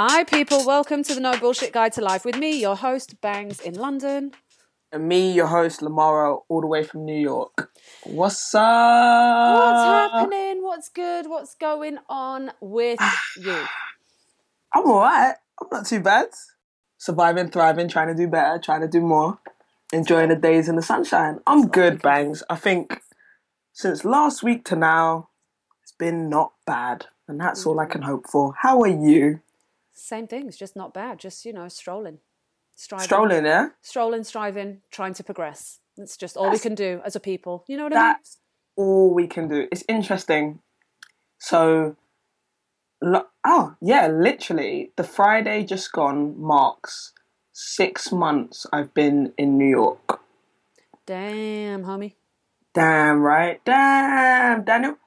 Hi, people. Welcome to the No Bullshit Guide to Life with me, your host, Bangs in London. And me, your host, Lamara, all the way from New York. What's up? What's happening? What's good? What's going on with you? I'm alright. I'm not too bad. Surviving, thriving, trying to do better, trying to do more. Enjoying the days in the sunshine. I'm good, Bangs. I think since last week to now, it's been not bad. And that's all I mm-hmm. can hope for. How are you? Same things, just not bad. Just, you know, strolling. Striving. Strolling, yeah? Strolling, striving, trying to progress. That's just all we can do as a people. You know what I mean? That's all we can do. It's interesting. So, oh, yeah, literally, the Friday just gone marks six months I've been in New York. Damn, homie. Damn, right? Damn, Daniel.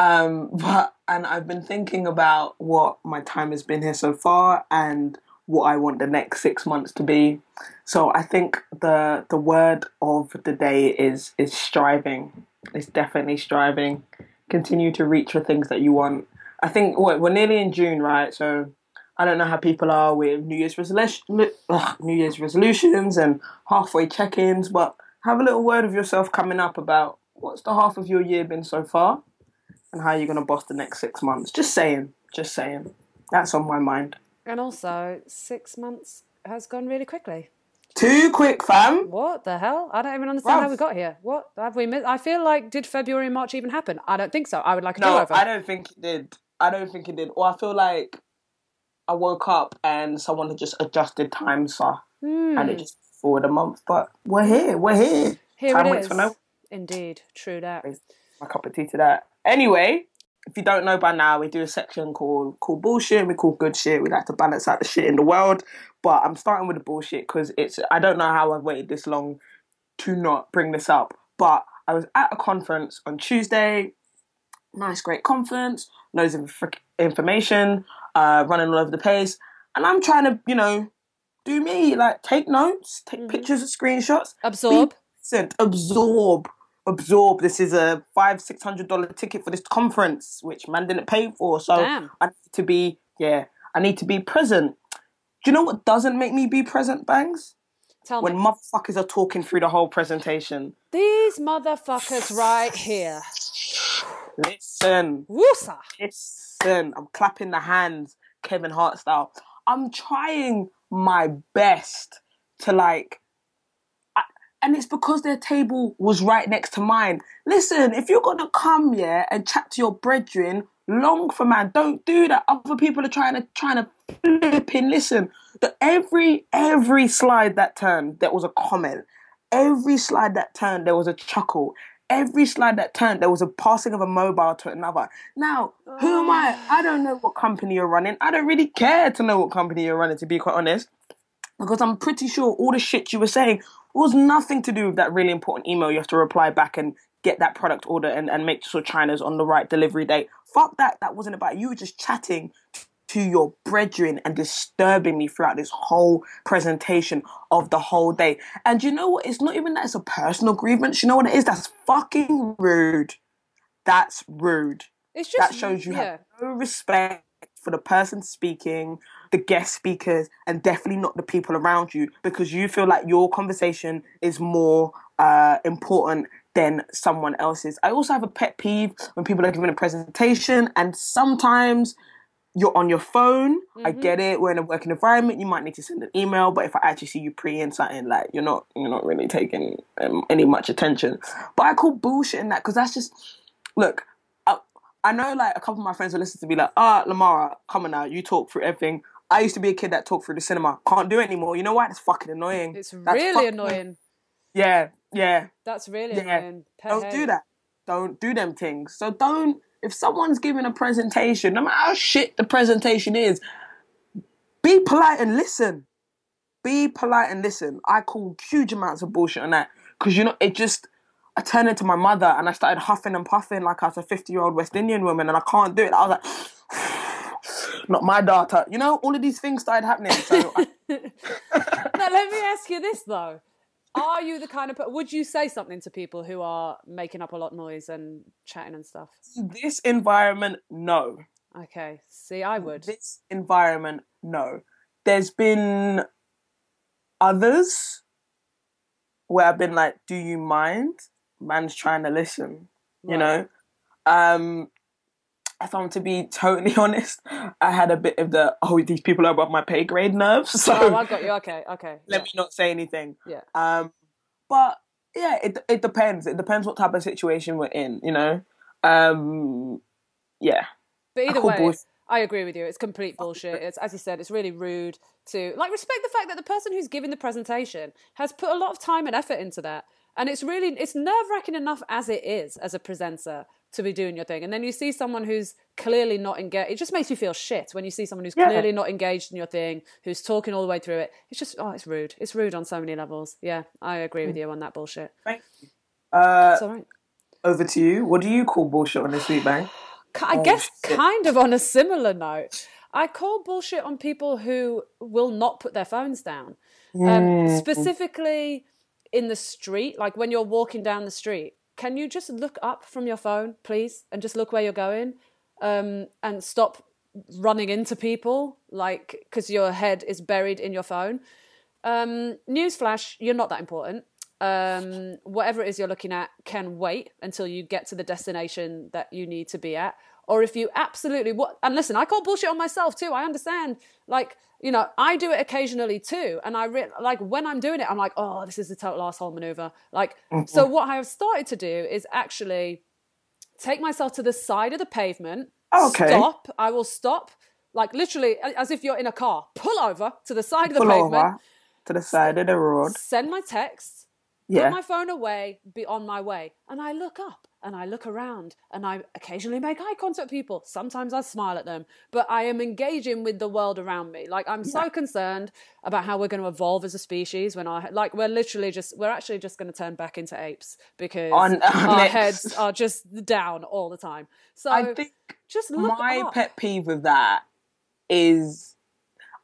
Um, but, and I've been thinking about what my time has been here so far and what I want the next six months to be. So I think the the word of the day is is striving. It's definitely striving. Continue to reach for things that you want. I think we're nearly in June, right? So I don't know how people are with New Year's resolution, New Year's resolutions and halfway check-ins, but have a little word of yourself coming up about what's the half of your year been so far, and how are you're gonna boss the next six months. Just saying, just saying. That's on my mind. And also, six months has gone really quickly. Too quick, fam. What the hell? I don't even understand how we got here. What have we missed? I feel like did February and March even happen? I don't think so. I would like a No, do-over. I don't think it did. I don't think it did. Or I feel like I woke up and someone had just adjusted time, so and it just forward a month. But we're here. We're here. Hmm. Here time it for no Indeed, true that. My cup of tea to that. Anyway, if you don't know by now, we do a section called called bullshit. We call good shit. We like to balance out the shit in the world. But I'm starting with the bullshit because it's. I don't know how I've waited this long to not bring this up. But I was at a conference on Tuesday. Nice, great conference. Loads of frick- information, uh, running all over the place, and I'm trying to, you know, do me like take notes, take pictures, of screenshots, Absorb. Listen, absorb, absorb. This is a five, six hundred dollar ticket for this conference, which man didn't pay for. So Damn. I need to be, yeah, I need to be present. Do you know what doesn't make me be present, Bangs? Tell When me. motherfuckers are talking through the whole presentation. These motherfuckers right here. Listen, Woosa. listen. I'm clapping the hands, Kevin Hart style. I'm trying my best to like and it's because their table was right next to mine. Listen, if you're gonna come here and chat to your brethren, long for man, don't do that. Other people are trying to trying to flip in. Listen, the, every every slide that turned, there was a comment. Every slide that turned, there was a chuckle. Every slide that turned, there was a passing of a mobile to another. Now, who am I? I don't know what company you're running. I don't really care to know what company you're running, to be quite honest because I'm pretty sure all the shit you were saying was nothing to do with that really important email you have to reply back and get that product order and, and make sure China's on the right delivery date. Fuck that. That wasn't about you. You were just chatting to your brethren and disturbing me throughout this whole presentation of the whole day. And you know what? It's not even that it's a personal grievance. You know what it is? That's fucking rude. That's rude It's just that shows you yeah. have no respect for the person speaking, the guest speakers, and definitely not the people around you because you feel like your conversation is more uh, important than someone else's. I also have a pet peeve when people are giving a presentation and sometimes you're on your phone. I Mm-hmm. get it. We're in a working environment. You might need to send an email, but if I actually see you pre in something, like you're not, you're not really taking um, any much attention. But I call bullshit in that because that's just look. I, I know like a couple of my friends will listen to me like, ah, Lamara, come on now, you talk through everything. I used to be a kid that talked through the cinema. Can't do it anymore. You know why? It's fucking annoying. It's That's really annoying. Yeah, yeah. That's really Yeah. annoying. Don't do that. Don't do them things. So don't. If someone's giving a presentation, no matter how shit the presentation is, be polite and listen. Be polite and listen. I call huge amounts of bullshit on that because you know it just. I turned into my mother and I started huffing and puffing like I was a fifty-year-old West Indian woman, and I can't do it. I was like, not my daughter. You know, all of these things started happening. So I, Now, let me ask you this though: Are you the kind of would you say something to people who are making up a lot of noise and chatting and stuff? this environment, no. Okay, see, I would. this environment, no. There's been others where I've been like, do you mind? Man's trying to listen, you know? Um, if I'm to be totally honest, I had a bit of the, oh, these people are above my pay grade nerves. So Oh, I got you. Okay, okay. let yeah. me not say anything. Yeah. Um, but yeah, it it depends. It depends what type of situation we're in, you know? Um, yeah. But either way, bullshit. I agree with you. It's complete bullshit. It's as you said, it's really rude to like respect the fact that the person who's giving the presentation has put a lot of time and effort into that. And it's really it's nerve wracking enough as it is as a presenter to be doing your thing. And then you see someone who's clearly not engaged. It just makes you feel shit when you see someone who's Yeah. clearly not engaged in your thing, who's talking all the way through it. It's just oh, it's rude. It's rude on so many levels. Yeah, I agree Mm. with you on that bullshit. Thank you. Uh, It's all right. over to you. What do you call bullshit on this week, bang? I Oh, guess shit. kind of on a similar note, I call bullshit on people who will not put their phones down. Um, specifically in the street, like when you're walking down the street, can you just look up from your phone, please, and just look where you're going, um, and stop running into people, like because your head is buried in your phone. Um, newsflash, you're not that important. Um, whatever it is you're looking at can wait until you get to the destination that you need to be at. Or if you absolutely what and listen, I call bullshit on myself too. I understand. Like, you know, I do it occasionally too. And I re- like when I'm doing it, I'm like, oh, this is a total asshole maneuver. Like, mm-hmm. so what I have started to do is actually take myself to the side of the pavement. Oh, okay. Stop. I will stop. Like literally, as if you're in a car. Pull over to the side of the Pull pavement. over to the side of the road. Send my texts. Yeah. Put my phone away. Be on my way. And I look up and I look around and I occasionally make eye contact with people. Sometimes I smile at them, but I am engaging with the world around me. Like I'm so concerned about how we're going to evolve as a species when our like we're literally just we're actually just going to turn back into apes because On- our next. heads are just down all the time. So I think just look my up. pet peeve with that is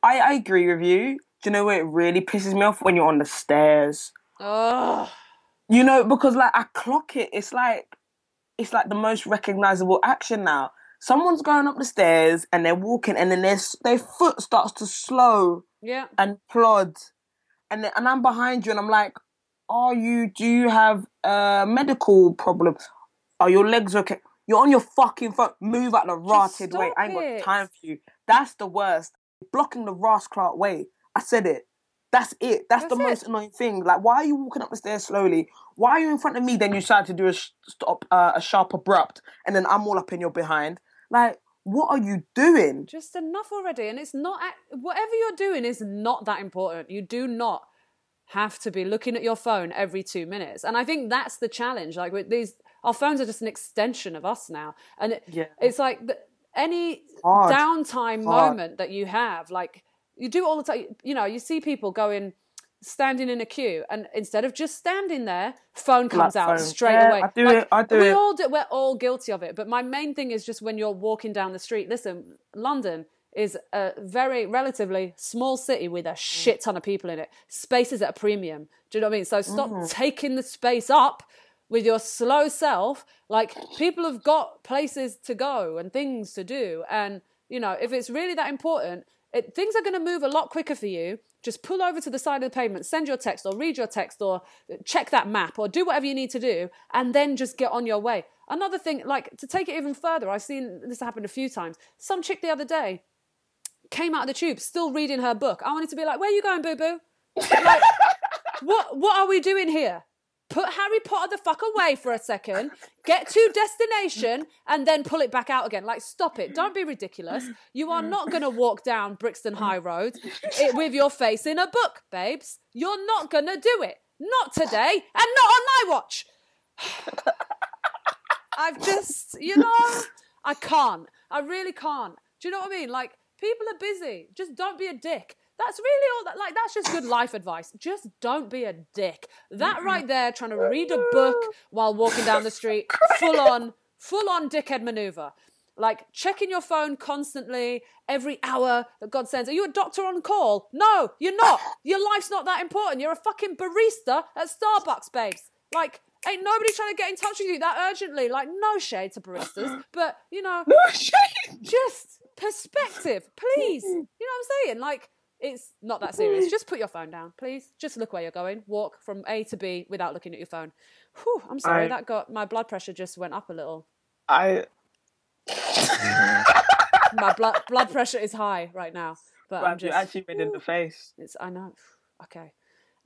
I, I agree with you. Do you know where it really pisses me off when you're on the stairs? Ugh. You know, because like I clock it. It's like it's like the most recognizable action now. Someone's going up the stairs and they're walking, and then their their foot starts to slow Yeah. and plod, and then, and I'm behind you, and I'm like, "Are you? Do you have a medical problem? Are your legs okay? You're on your fucking phone. Move out the rotted way. I ain't got time for you. That's the worst. Blocking the Ross Clark way. I said it. That's it. That's, the it. most annoying thing. Like, why are you walking up the stairs slowly? Why are you in front of me? Then you decide to do a sh- stop, uh, a sharp abrupt, and then I'm all up in your behind. Like, what are you doing? just enough already and it's not whatever you're doing is not that important you do not have to be looking at your phone every two minutes and i think that's the challenge like with these our phones are just an extension of us now and it, Yeah. it's like the, any Hard. downtime Hard. moment that you have like you do all the time you know you see people going standing in a queue and instead of just standing there phone comes Like out phone. straight Yeah, away I do Like, it, I do we it. all do we're all guilty of it but my main thing is just when you're walking down the street listen london is a very relatively small city with a Mm. shit ton of people in it space is at a premium do you know what i mean so stop Mm-hmm. taking the space up with your slow self like people have got places to go and things to do and you know if it's really that important it, things are going to move a lot quicker for you. Just pull over to the side of the pavement send your text or read your text or uh, check that map or do whatever you need to do and then just get on your way. Another thing like to take it even further i've seen this happen a few times. Some chick the other day came out of the tube still reading her book. I wanted to be like where are you going boo boo like what what are we doing here put Harry Potter the fuck away for a second, get to destination, and then pull it back out again. Like, stop it. Don't be ridiculous. You are mm. not going to walk down Brixton High Road with your face in a book, babes. You're not going to do it. Not today, and not on my watch. I've just, you know, I can't. I really can't. Do you know what I mean? Like, people are busy. Just don't be a dick. That's really all that, like, that's just good life advice. Just don't be a dick. That right there, trying to read a book while walking down the street, full on, full on dickhead maneuver. Like checking your phone constantly every hour that God sends. Are you a doctor on call? No, you're not. Your life's not that important. You're a fucking barista at Starbucks, babes. Like, ain't nobody trying to get in touch with you that urgently. Like, no shade to baristas, but you know, No shade. just perspective, please. You know what I'm saying? Like, it's not that serious. Just put your phone down, please. Just look where you're going. Walk from A to B without looking at your phone. Whew, I'm sorry, I- that got my blood pressure just went up a little. I My blood blood pressure is high right now, but I'm Glad you just. actually made in the face. It's I know. Okay.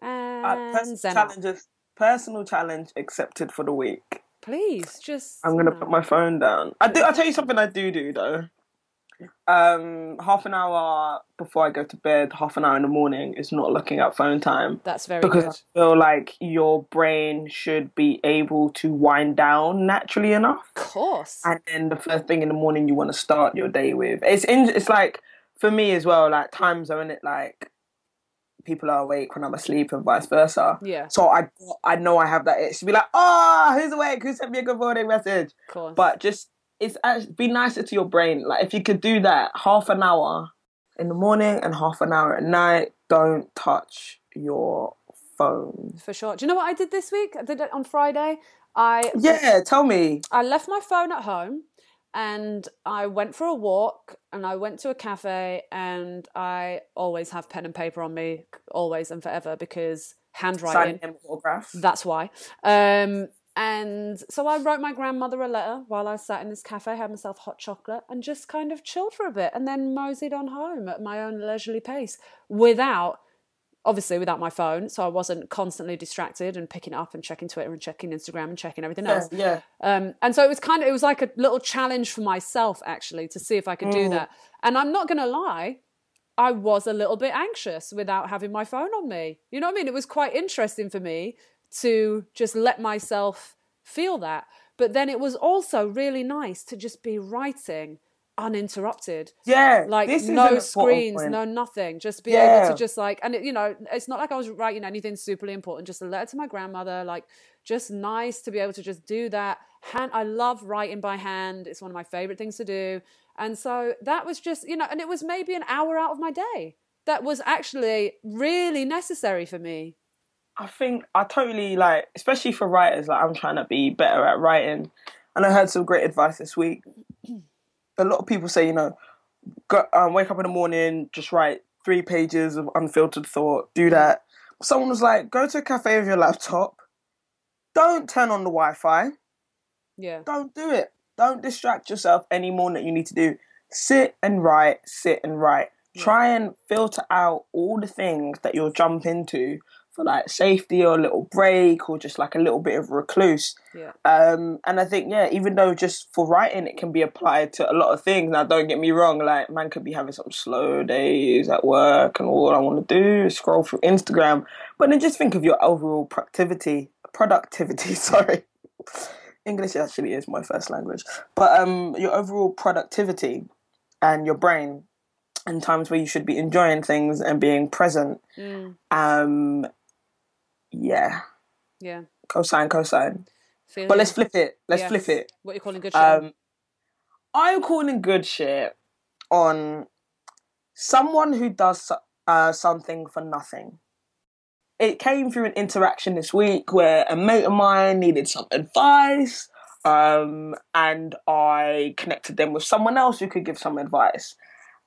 Uh, And personal challenges. Personal challenge accepted for the week. please just. I'm gonna know. put my phone down. I do. I'll tell you something. I do do though. Um, half an hour before I go to bed, half an hour in the morning is not looking at phone time That's very because good. I feel like your brain should be able to wind down naturally enough. Of course. and then the first thing in the morning you want to start your day with. It's in, it's like for me as well. Like time zone, it like people are awake when I'm asleep and vice versa. Yeah. So I I know I have that itch to be like, oh, who's awake? Who sent me a good morning message? Of course. But just it's actually, be nicer to your brain. Like if you could do that half an hour in the morning and half an hour at night, don't touch your phone. for sure. Do you know what I did this week? I did it on Friday. I Yeah, tell me. I left my phone at home and I went for a walk and I went to a cafe and I always have pen and paper on me, always and forever because handwriting. Signing autographs. That's why. Um, and so I wrote my grandmother a letter while I sat in this cafe, had myself hot chocolate, and just kind of chilled for a bit, and then moseyed on home at my own leisurely pace without, obviously, without my phone. So I wasn't constantly distracted and picking up and checking Twitter and checking Instagram and checking everything else. yeah. Um, and so it was kind of, it was like a little challenge for myself actually to see if I could do that. And I'm not going to lie, I was a little bit anxious without having my phone on me. You know what I mean? It was quite interesting for me to just let myself feel that. But then it was also really nice to just be writing uninterrupted. Yeah, like no screens no nothing. Just be Yeah. able to just like and it, you know it's not like i was writing anything superly important just a letter to my grandmother like just nice to be able to just do that. Hand i love writing by hand. It's one of my favorite things to do. And so that was just you know and it was maybe an hour out of my day that was actually really necessary for me I think I totally like, especially for writers. Like I'm trying to be better at writing, and I heard some great advice this week. A lot of people say, you know, go, um, wake up in the morning, just write three pages of unfiltered thought. Do that. Someone was like, go to a cafe with your laptop. Don't turn on the Wi-Fi. yeah Don't do it. Don't distract yourself any more than you need to do. Sit and write. Sit and write. Try and filter out all the things that you'll jump into for like safety or a little break or just like a little bit of recluse. yeah Um, and I think yeah, even though just for writing it can be applied to a lot of things. Now, don't get me wrong, like man could be having some slow days at work, and all I want to do is scroll through Instagram. But then just think of your overall productivity. Productivity, sorry. English actually is my first language, but um, your overall productivity and your brain, and times where you should be enjoying things and being present. Mm, Um, yeah, yeah cosine, cosine. Feel But let's flip it. Let's Yes. flip it. what you calling good shit Um, I'm calling good shit on someone who does uh, something for nothing. It came through an interaction this week where a mate of mine needed some advice, um, and I connected them with someone else who could give some advice.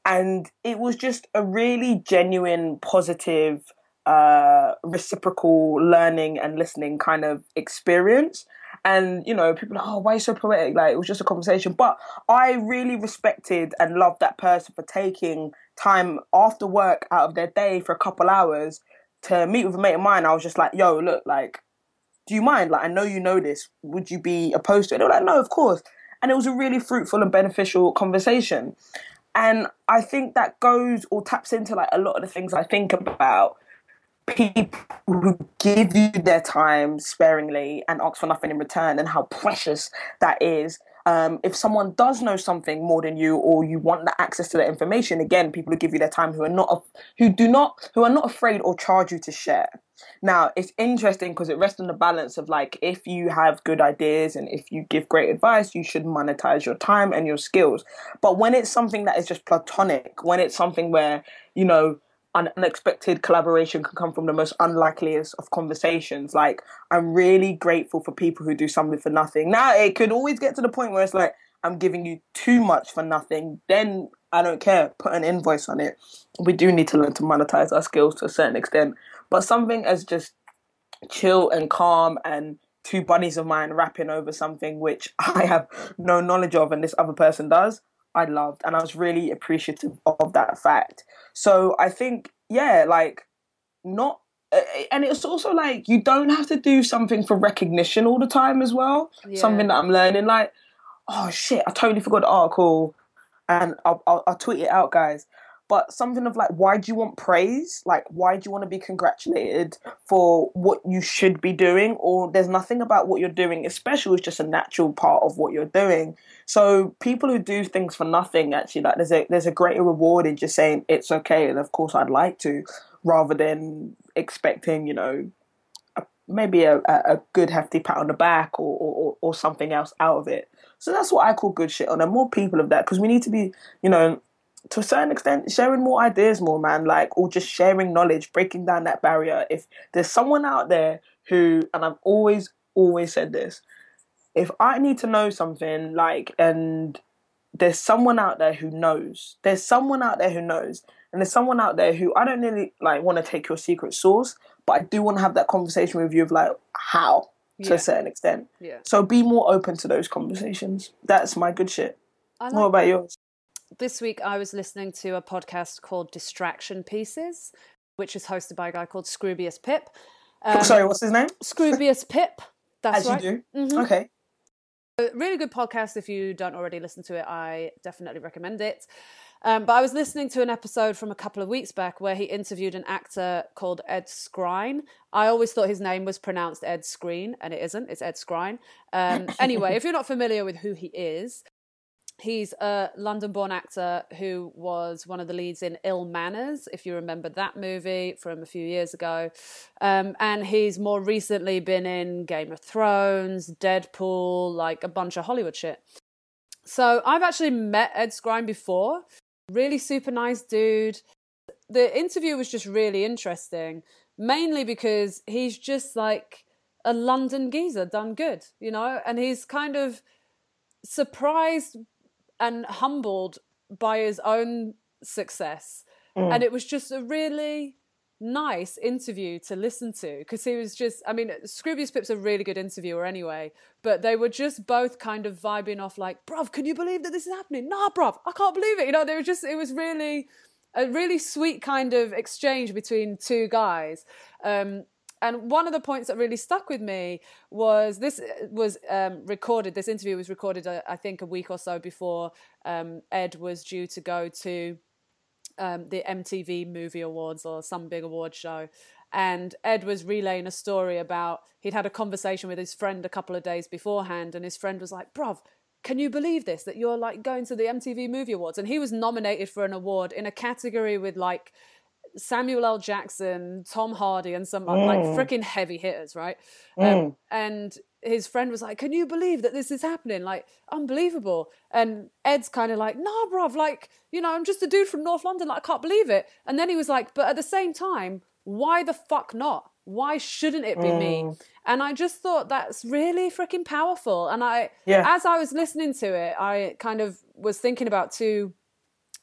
And it was just a really genuine, positive, uh, reciprocal learning and listening kind of experience. And you know, people are like, oh, why are you so poetic? Like it was just a conversation. But I really respected and loved that person for taking time after work out of their day for a couple hours to meet with a mate of mine. I was just like, yo, look, like do you mind? Like, I know you know this. Would you be opposed to it? They were like, no, of course. And it was a really fruitful and beneficial conversation. And I think that goes or taps into like a lot of the things I think about people who give you their time sparingly and ask for nothing in return and how precious that is. Um, if someone does know something more than you or you want the access to that information again people who give you their time who are not who do not who are not afraid or charge you to share. Now it's interesting because it rests on the balance of like if you have good ideas and if you give great advice you should monetize your time and your skills. But when it's something that is just platonic when it's something where you know unexpected collaboration can come from the most unlikeliest of conversations. Like, I'm really grateful for people who do something for nothing. Now, it could always get to the point where it's like, I'm giving you too much for nothing. Then I don't care. Put an invoice on it. We do need to learn to monetize our skills to a certain extent. But something as just chill and calm and two buddies of mine rapping over something which I have no knowledge of and this other person does, I loved. And I was really appreciative of that fact. So I think, yeah, like not and it's also like you don't have to do something for recognition all the time as well. Yeah. Something that I'm learning, like, oh shit, I totally forgot the article, and I'll, I'll, I'll tweet it out, guys but something of like why do you want praise? Like why do you want to be congratulated for what you should be doing? Or there's nothing about what you're doing especially it's just a natural part of what you're doing. So people who do things for nothing actually like there's a there's a greater reward in just saying it's okay and of course i'd like to rather than expecting you know a, maybe a, a good hefty pat on the back or, or, or something else out of it. So that's what i call good shit on and more people of that because we need to be you know to a certain extent sharing more ideas more man like or just sharing knowledge breaking down that barrier. If there's someone out there who and i've always always said this if i need to know something like and there's someone out there who knows there's someone out there who knows and there's someone out there who i don't really like want to take your secret source but i do want to have that conversation with you of like how to yeah. a certain extent. Yeah. So be more open to those conversations. That's my good shit. Like what about yours this week I was listening to a podcast called Distraction Pieces, which is hosted by a guy called Scroobius Pip. Um, Sorry, what's his name? Scroobius Pip. That's As right. you do. Mm-hmm. Okay. A really good podcast. If you don't already listen to it, I definitely recommend it. Um, but I was listening to an episode from a couple of weeks back where he interviewed an actor called Ed Skrein. I always thought his name was pronounced Ed Screen, and it isn't. It's Ed Skrein. Um, anyway, if you're not familiar with who he is, He's a London born actor who was one of the leads in Ill Manors, if you remember that movie from a few years ago. Um, and he's more recently been in Game of Thrones, Deadpool, like a bunch of Hollywood shit. So I've actually met Ed Skrein before. Really super nice dude. The interview was just really interesting, mainly because he's just like a London geezer done good, you know? And he's kind of surprised and humbled by his own success. Mm. And it was just a really nice interview to listen to because he was just, I mean, Scroobius Pip's a really good interviewer anyway, but they were just both kind of vibing off like, bruv, can you believe that this is happening? Nah, bruv, I can't believe it. You know, they were just, it was really a really sweet kind of exchange between two guys. Um, and one of the points that really stuck with me was this was um, recorded. This interview was recorded, uh, I think, a week or so before um, Ed was due to go to um, the MTV Movie Awards or some big award show. And Ed was relaying a story about he'd had a conversation with his friend a couple of days beforehand, and his friend was like, "Bruv, can you believe this? That you're like going to the MTV Movie Awards?" And he was nominated for an award in a category with like Samuel L. Jackson, Tom Hardy, and some mm. like freaking heavy hitters, right? Um, mm. Um, and his friend was like, "Can you believe that this is happening? Like, unbelievable!" And Ed's kind of like, "Nah, bruv, like, you know, I'm just a dude from North London. Like, I can't believe it." And then he was like, "But at the same time, why the fuck not? Why shouldn't it be mm. me?" And I just thought that's really freaking powerful. And I, yeah. as I was listening to it, I kind of was thinking about two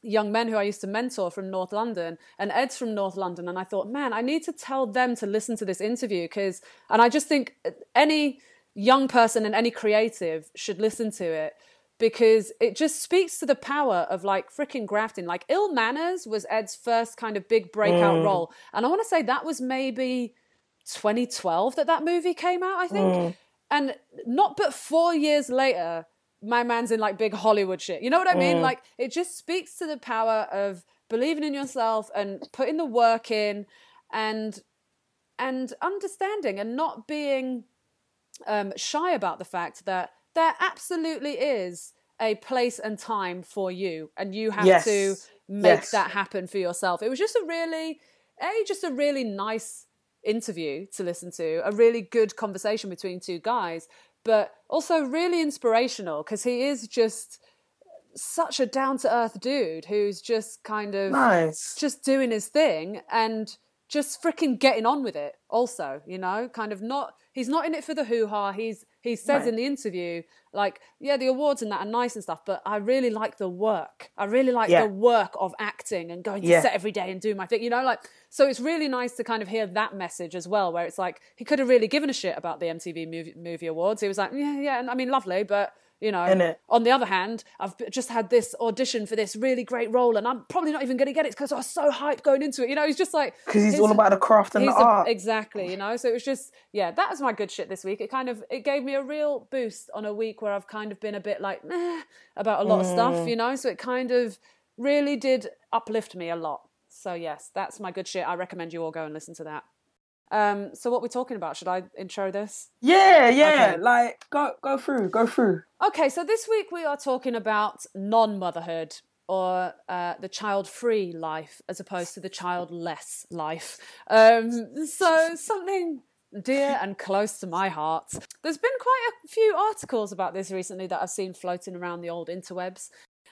young men who I used to mentor from North London, and Ed's from North London. And I thought, man, I need to tell them to listen to this interview because, and I just think any young person and any creative should listen to it because it just speaks to the power of like freaking grafting. Like Ill Manors was Ed's first kind of big breakout mm. role. And I want to say that was maybe 2012 that that movie came out, I think. Mm. And not but four years later, my man's in like big Hollywood shit. You know what I mean? Mm. Like it just speaks to the power of believing in yourself and putting the work in and and understanding and not being um, shy about the fact that there absolutely is a place and time for you and you have Yes. to make Yes. that happen for yourself. It was just a really a just a really nice interview to listen to, a really good conversation between two guys, but also really inspirational because he is just such a down to earth dude who's just kind of Nice. just doing his thing and just freaking getting on with it also you know kind of not he's not in it for the hoo-ha he's he says Right. in the interview like yeah the awards and that are nice and stuff but i really like the work i really like Yeah. the work of acting and going to Yeah. set every day and do my thing you know like so it's really nice to kind of hear that message as well where it's like he could have really given a shit about the mtv movie, movie awards he was like yeah yeah and i mean lovely but you know Innit? on the other hand, I've just had this audition for this really great role, and I'm probably not even going to get it because I was so hyped going into it. You know, he's just like Because he's all about the craft and the he's a- art. exactly. You know, so it was just yeah, that was my good shit this week. It kind of it gave me a real boost on a week where I've kind of been a bit like meh about a lot of Mm. stuff. You know, so it kind of really did uplift me a lot. So yes, that's my good shit. I recommend you all go and listen to that. Um, so what we're talking about? Should I intro this? yeah, yeah. Okay. Like go go through, go through. Okay, so this week we are talking about non motherhood or uh, the child free life as opposed to the childless life. Um, so, something dear and close to my heart. There's been quite a few articles about this recently that I've seen floating around the old interwebs.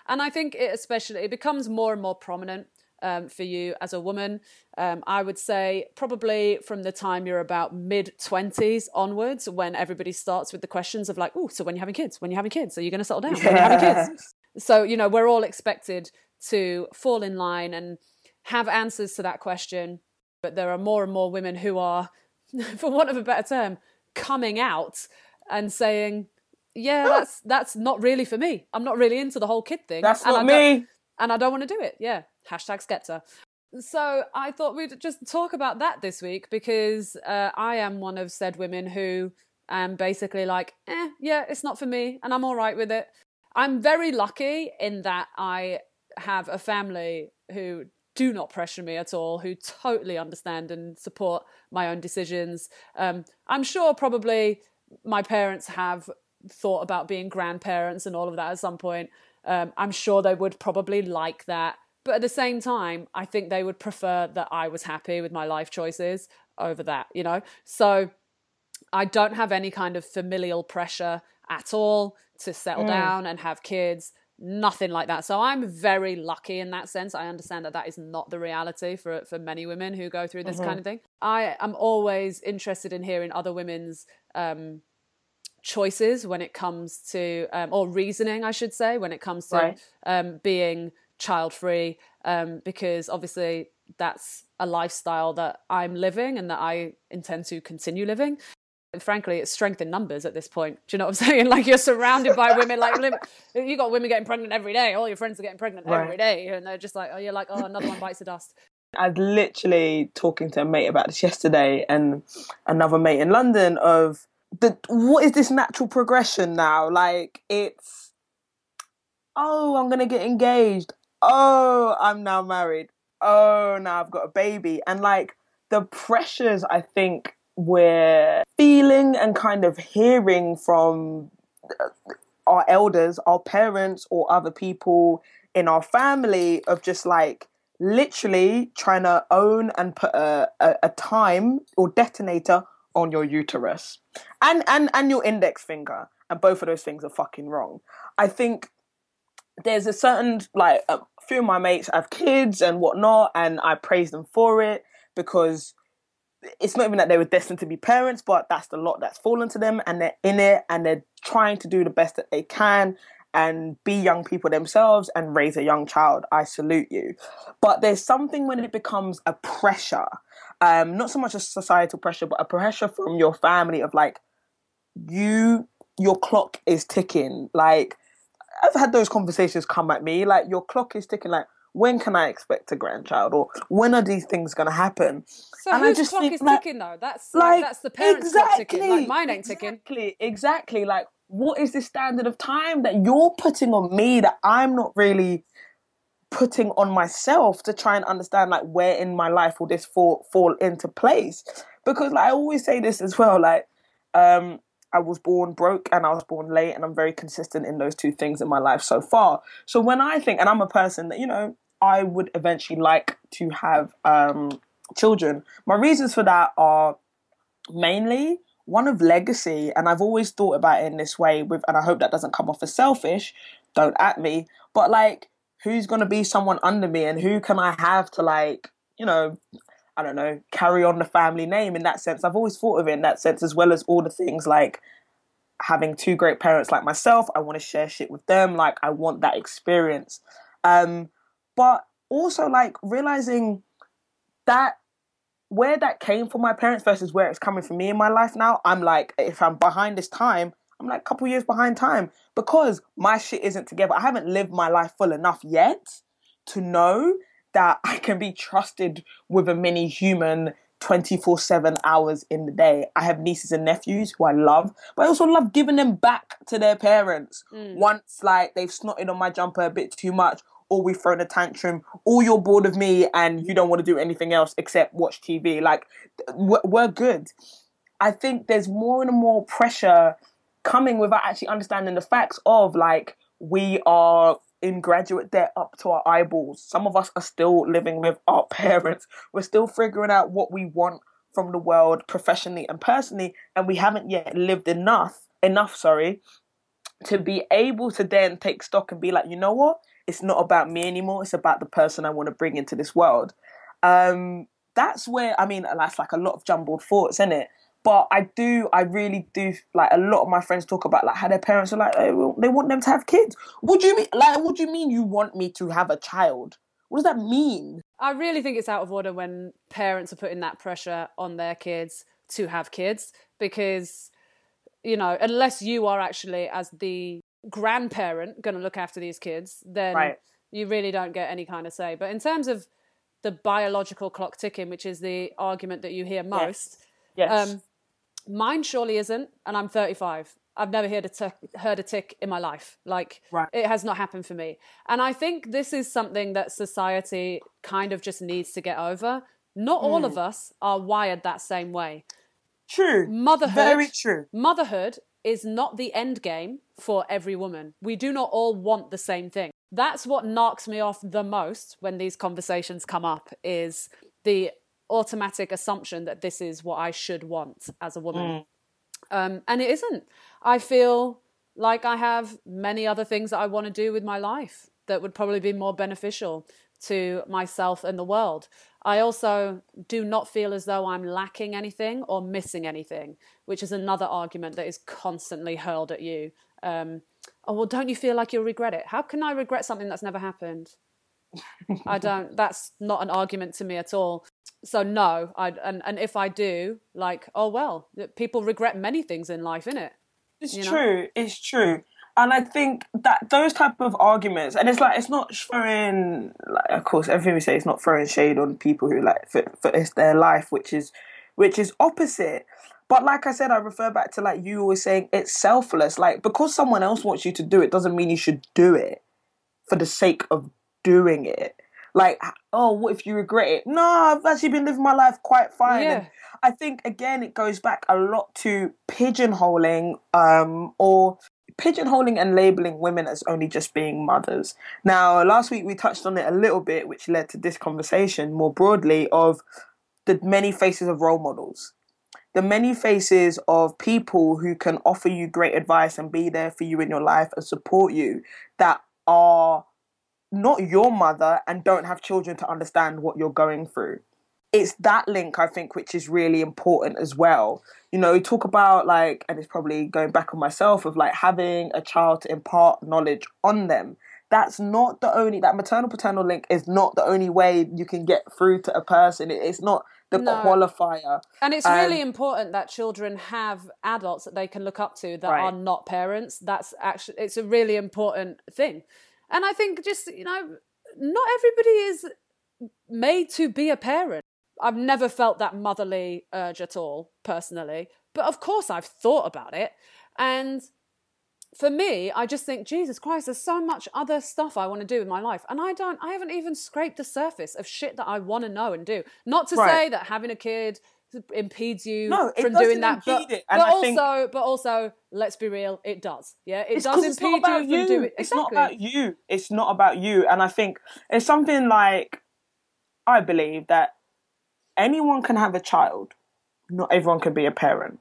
And I think it especially it becomes more and more prominent um, for you as a woman. Um, I would say probably from the time you're about mid twenties onwards, when everybody starts with the questions of like, "Oh, so when you're having kids? When you're having kids? Are you going to settle down? When you're having kids?" So you know we're all expected to fall in line and have answers to that question, but there are more and more women who are, for want of a better term, coming out and saying, "Yeah, that's that's not really for me. I'm not really into the whole kid thing. That's and not me. And I don't want to do it. Yeah, hashtag Skepta. So I thought we'd just talk about that this week because uh, I am one of said women who am basically like, eh, yeah, it's not for me, and I'm all right with it. I'm very lucky in that I have a family who do not pressure me at all, who totally understand and support my own decisions. Um, I'm sure probably my parents have thought about being grandparents and all of that at some point. Um, I'm sure they would probably like that. But at the same time, I think they would prefer that I was happy with my life choices over that, you know? So I don't have any kind of familial pressure at all to settle down and have kids. Nothing like that. So I'm very lucky in that sense. I understand that that is not the reality for for many women who go through this kind of thing. I am always interested in hearing other women's um, choices when it comes to um, or reasoning i should say when it comes to Right. um, being child free um, because obviously that's a lifestyle that i'm living and that i intend to continue living. And frankly it's strength in numbers at this point. Do you know what i'm saying? Like you're surrounded by women like you got women getting pregnant every day. All your friends are getting pregnant every Right. day and they're just like oh you're like oh another one bites the dust. I was literally talking to a mate about this yesterday, and another mate in London of the what is this natural progression now? Like it's oh, I'm gonna get engaged. Oh, I'm now married. Oh, now I've got a baby, and like the pressures I think we're feeling and kind of hearing from uh, our elders, our parents, or other people in our family of just like literally trying to own and put a, a, a time or detonator on your uterus and, and and your index finger. And both of those things are fucking wrong. I think there's a certain like a few of my mates have kids and whatnot and i praise them for it because it's not even that they were destined to be parents, but that's the lot that's fallen to them, and they're in it, and they're trying to do the best that they can and be young people themselves and raise a young child. I salute you. But there's something when it becomes a pressure, um, not so much a societal pressure, but a pressure from your family of like, you, your clock is ticking. Like, I've had those conversations come at me, like, your clock is ticking. Like, when can I expect a grandchild, or when are these things going to happen? So and whose I just clock think, is like, ticking though? That's like, that's the parents' clock ticking. Like mine ain't ticking. Exactly, exactly. Like, what is this standard of time that you're putting on me that I'm not really putting on myself to try and understand like where in my life will this fall fall into place? Because like, I always say this as well, like um I was born broke and I was born late, and I'm very consistent in those two things in my life so far. So when I think, and I'm a person that, you know, I would eventually like to have um, children, my reasons for that are mainly one of legacy. And I've always thought about it in this way, with, and I hope that doesn't come off as selfish, don't at me, but like, who's to be someone under me and who can I have to, like, you know, I don't know, carry on the family name in that sense. I've always thought of it in that sense, as well as all the things like having two great parents like myself. I want to share shit with them. Like, I want that experience. Um, but also, like, realizing that where that came from my parents versus where it's coming from me in my life now, I'm like, if I'm behind this time, I'm like a couple years behind time because my shit isn't together. I haven't lived my life full enough yet to know that I can be trusted with a mini human 24 7 hours in the day. I have nieces and nephews who I love, but I also love giving them back to their parents mm. once like they've snotted on my jumper a bit too much. Or we've thrown a tantrum, or you're bored of me and you don't want to do anything else except watch TV. Like, we're good. I think there's more and more pressure coming without actually understanding the facts of like we are in graduate debt up to our eyeballs. Some of us are still living with our parents. We're still figuring out what we want from the world professionally and personally, and we haven't yet lived enough enough, sorry, to be able to then take stock and be like, you know what? It's not about me anymore. It's about the person I want to bring into this world. Um, that's where I mean, that's like a lot of jumbled thoughts, isn't it? But I do, I really do. Like a lot of my friends talk about like how their parents are like oh, they want them to have kids. Do you mean? Like, what do you mean you want me to have a child? What does that mean? I really think it's out of order when parents are putting that pressure on their kids to have kids because, you know, unless you are actually, as the grandparent, going to look after these kids, then Right. you really don't get any kind of say. But in terms of the biological clock ticking, which is the argument that you hear most, Yes. um, mine surely isn't, and I'm 35. I've never heard a tick, heard a tick in my life. Like Right. it has not happened for me, and I think this is something that society kind of just needs to get over. Not all Hmm. of us are wired that same way. true. Motherhood, Very true. Motherhood is not the end game for every woman. We do not all want the same thing. That's what knocks me off the most when these conversations come up is the automatic assumption that this is what I should want as a woman. Um, and it isn't. I feel like I have many other things that I want to do with my life that would probably be more beneficial to myself and the world. I also do not feel as though I'm lacking anything or missing anything, which is another argument that is constantly hurled at you. Um, oh, well, don't you feel like you'll regret it? How can I regret something that's never happened? I don't. That's not an argument to me at all. So no, I and and if I do, like, oh well, people regret many things in life, innit? It's you know? true. It's true. And I think that those type of arguments, and it's like it's not throwing, like, of course, everything we say is not throwing shade on people who like for, for it's their life, which is, which is opposite. But like I said, I refer back to like you always saying it's selfless. Like because someone else wants you to do it doesn't mean you should do it for the sake of doing it. Like, oh, what if you regret it? No, I've actually been living my life quite fine. Yeah. And I think again it goes back a lot to pigeonholing um or pigeonholing and labeling women as only just being mothers. Now, last week we touched on it a little bit, which led to this conversation more broadly of the many faces of role models. The many faces of people who can offer you great advice and be there for you in your life and support you that are not your mother and don't have children to understand what you're going through it's that link I think which is really important as well. You know, talk about like, and it's probably going back on myself of like having a child to impart knowledge on them. That's not the only that maternal paternal link is not the only way you can get through to a person. It's not the No. qualifier. And it's Um, really important that children have adults that they can look up to that Right. are not parents. That's actually it's a really important thing. And I think just you know not everybody is made to be a parent. I've never felt that motherly urge at all, personally. But of course, I've thought about it. And for me, I just think, Jesus Christ, there's so much other stuff I want to do in my life. And I don't, I haven't even scraped the surface of shit that I want to know and do. Not to Right. say that having a kid impedes you No, from doing that. But, it. But also, think- but also, let's be real, it does. Yeah, it it's does it's impede you you. from doing It's exactly. not about you. It's not about you. And I think it's something like I believe that anyone can have a child. Not everyone can be a parent.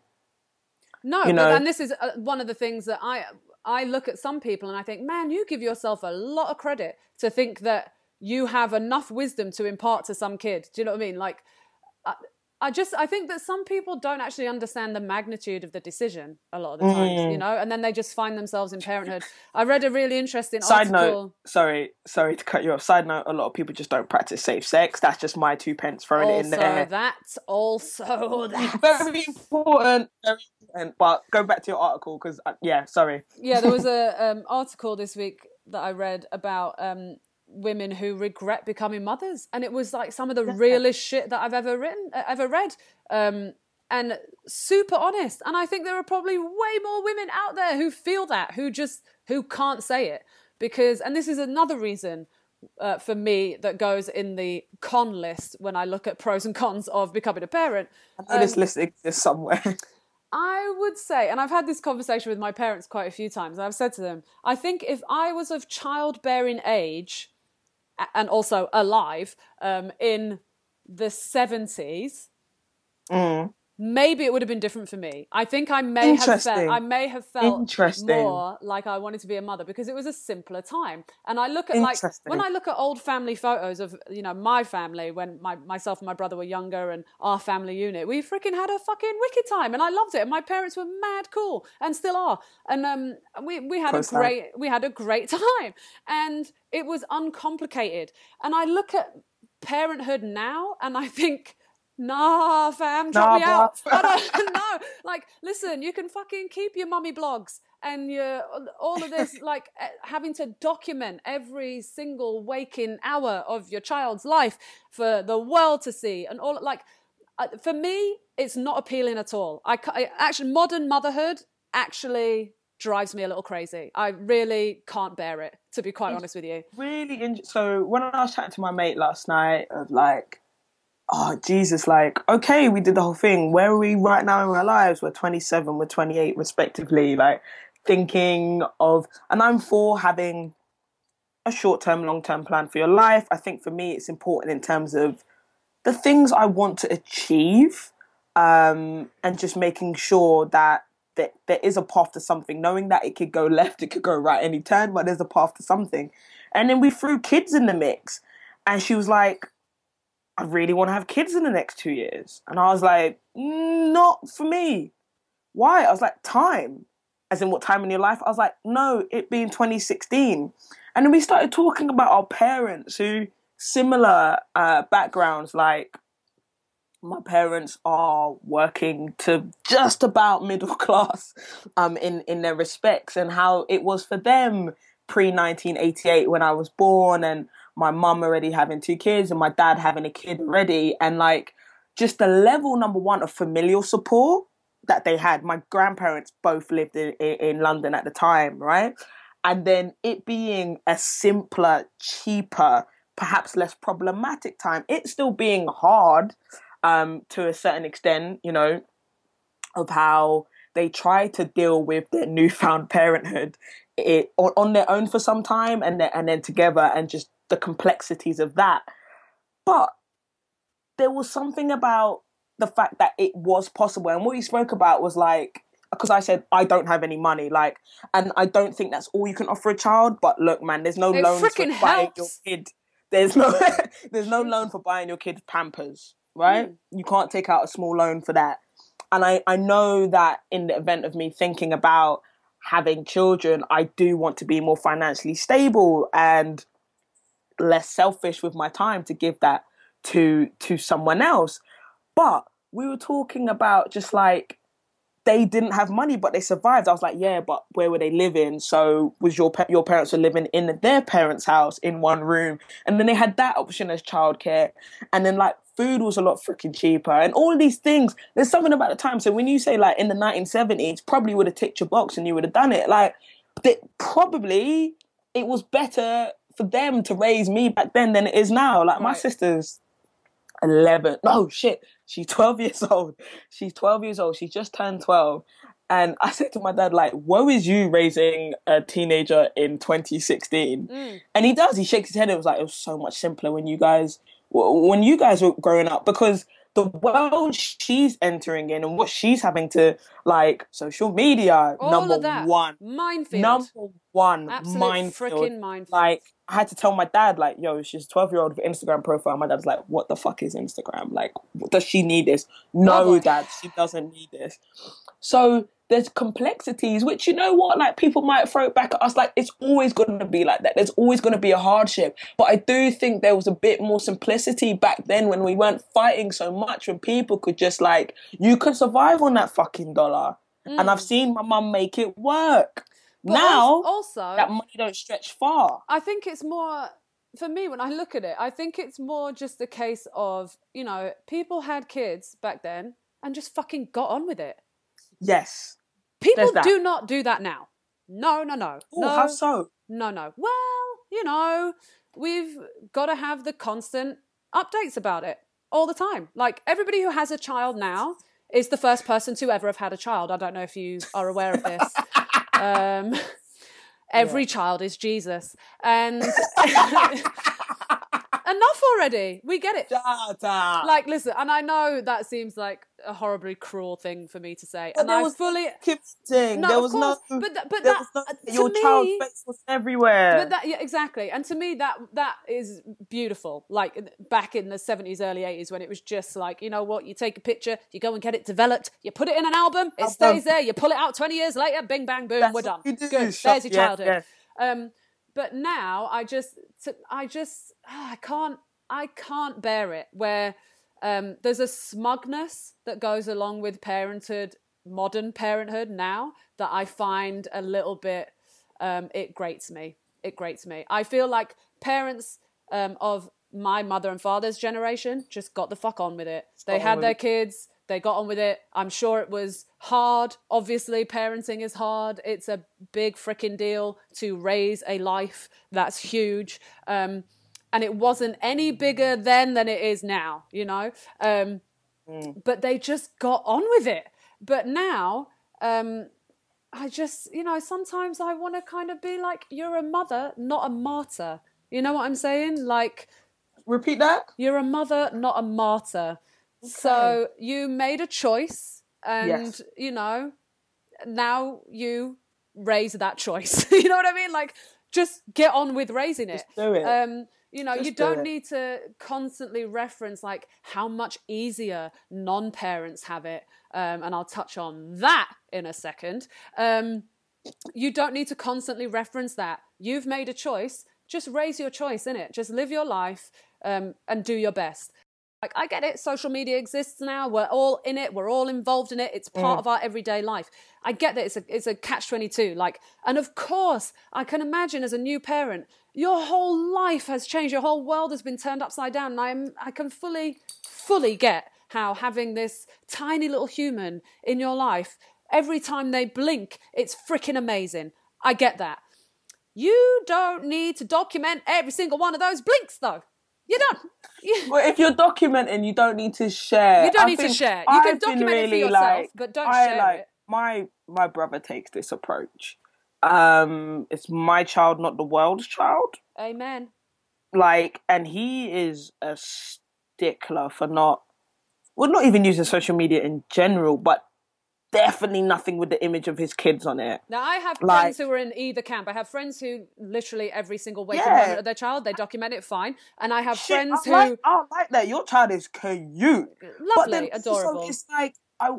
No, you but know- and this is uh, one of the things that I I look at some people and I think, man, you give yourself a lot of credit to think that you have enough wisdom to impart to some kid. Do you know what I mean? Like, I, I just I think that some people don't actually understand the magnitude of the decision a lot of the times, Mm. you know, and then they just find themselves in parenthood. I read a really interesting Side article. note, sorry, sorry to cut you off. Side note, a lot of people just don't practice safe sex. That's just my two pence throwing it in there. that also that Very important, very important. But go back to your article because, yeah, sorry. yeah, there was a um, article this week that I read about um, women who regret becoming mothers, and it was like some of the realest shit that I've ever written, uh, ever read, um, and super honest. And I think there are probably way more women out there who feel that, who just who can't say it because, and this is another reason. Uh, for me, that goes in the con list when I look at pros and cons of becoming a parent. Know this list exists somewhere. I would say, and I've had this conversation with my parents quite a few times, I've said to them, I think if I was of childbearing age and also alive um, in the 70s, maybe it would have been different for me. I think I may have felt I may have felt more like I wanted to be a mother because it was a simpler time. And I look at like when I look at old family photos of you know my family when my myself and my brother were younger and our family unit, we freaking had a fucking wicked time and I loved it. And my parents were mad cool and still are. And um we we had Close a time. great we had a great time and it was uncomplicated. And I look at parenthood now and I think Nah, fam, drop Nah, me out. I don't know. Like, listen, you can fucking keep your mummy blogs and your all of this, like eh, having to document every single waking hour of your child's life for the world to see, and all like uh, for me, it's not appealing at all. I, I actually modern motherhood actually drives me a little crazy. I really can't bear it, to be quite honest with you. really in- so when I was chatting to my mate last night of like oh Jesus like okay we did the whole thing. Where are we right now in our lives? We're 27 we're 28 respectively like thinking of and I'm for having a short term long term plan for your life. I think for me it's important in terms of the things I want to achieve um, and just making sure that that there is a path to something, knowing that it could go left, it could go right any turn, but there's a path to something. And then we threw kids in the mix, and she was like, "I really want to have kids in the next two years," and I was like, "Mm, "Not for me." Why? I was like, "Time." As in what time in your life? I was like, no, it being 2016. And then we started talking about our parents who similar uh, backgrounds, like my parents are working to just about middle class um in in their respects and how it was for them pre 1988 when I was born and my mum already having two kids and my dad having a kid already. And like just the level number one of familial support that they had. My grandparents both lived in, in, London at the time right? And then it being a simpler cheaper perhaps less problematic time it still being hard um, to a certain extent, you know, of how they try to deal with their newfound parenthood it, on, on their own for some time and and then together and just the complexities of that. But there was something about the fact that it was possible. And what you spoke about was like, because I said I don't have any money, like, and I don't think that's all you can offer a child. But look, man, there's no It loans for freaking buying your helps. kid. There's no, there's no loan for buying your kid Pampers, right? Mm. You can't take out a small loan for that. And I, I know that in the event of me thinking about having children, I do want to be more financially stable and less selfish with my time to give that to to someone else. But we were talking about just like they didn't have money, but they survived. I was like, yeah, but where were they living? So was your your parents were living in their parents' house in one room, and then they had that option as childcare, and then like food was a lot freaking cheaper, and all of these things. There's something about the time. So when you say like in the 1970s, probably would have ticked your box and you would have done it. Like, they, probably it was better for them to raise me back then than it is now. Like my Right. sister's 11 no shit. She's 12 years old. She's 12 years old. She's just turned 12 and i said to my dad like woe is you raising a teenager in 2016 Mm. and he does. He shakes his head. It was like it was so much simpler when you guys when you guys were growing up because the world she's entering in and what she's having to like social media All number one. Minefield. number one Absolute minefield. freaking minefield. like I had to tell my dad, like, yo, she's a 12 year old with an Instagram profile. My dad's like, what the fuck is Instagram? Like, does she need this? No, boy. dad, she doesn't need this. So there's complexities, which you know what, like people might throw it back at us. Like, it's always going to be like that. There's always going to be a hardship. But I do think there was a bit more simplicity back then when we weren't fighting so much, when people could just, like, you could survive on that fucking dollar. And I've mm. seen my mum make it work. But now, also, that money don't stretch far. I think it's more for me when I look at it. I think it's more just a case of you know people had kids back then and just fucking got on with it. Yes. People do not do that now. No, no, no, Oh, no, how so? no, no. Well, you know, we've got to have the constant updates about it all the time. Like everybody who has a child now is the first person to ever have had a child. I don't know if you are aware of this. um, every child is Jesus, and enough already. We get it. Like, listen, and I know that seems like a horribly cruel thing for me to say, But and there I was fully. Kipting. No, there was course, no. but that- but that- no, uh, your child's face was everywhere. But that, yeah, exactly. And to me, that that is beautiful. Like back in the seventies, early eighties, when it was just like, you know what, you take a picture, you go and get it developed, you put it in an album, it stays there, you pull it out twenty years later, bing bang boom, That's we're done. Good. There's your childhood. Um, but now I just, I just, ah, I can't, I can't bear it. Where um, there's a smugness that goes along with parenthood, modern parenthood now that I find a little bit. Um, it grates me. It grates me. I feel like parents um, of my mother and father's generation just got the fuck on with it. They had their kids. They got on with it. I'm sure it was hard. Obviously, parenting is hard. It's a big freaking deal to raise a life. That's huge. Um, and it wasn't any bigger then than it is now, you know? Um, But they just got on with it. But now, um, I just, you know, sometimes I want to kind of be like, you're a mother, not a martyr. You know what I'm saying? Like, Repeat that. you're a mother, not a martyr. So you made a choice, and Yes. you know, now you raise that choice. you know what I mean? Like, just get on with raising it. Just do it. Um, you know, you Just do don't need to constantly reference like how much easier non-parents have it, um, and I'll touch on that in a second. Um, you don't need to constantly reference that. You've made a choice. Just raise your choice in it. Just live your life um, and do your best. Like I get it. Social media exists now. We're all in it. We're all involved in it. It's part of our everyday life. I get that it's a it's a catch twenty two. Like, and of course, I can imagine as a new parent, your whole life has changed. Your whole world has been turned upside down. And I'm I can fully fully get how having this tiny little human in your life every time they blink, it's freaking amazing. I get that. You don't need to document every single one of those blinks, though. You don't. But if you're documenting, you don't need to share. You don't I need to share. You can I've been document it for yourself, like- but don't I, share like, it. My my brother takes this approach. Um, it's my child, not the world's child. Amen. Like, and he is a stickler for not, well, not even using social media in general, but definitely nothing with the image of his kids on it. Now I have Like- friends who are in either camp. I have friends who literally every single waking Yeah. moment of their child they document it fine, and I have Shit, friends I who I like that. Your child is cute. but lovely, also adorable. it's like I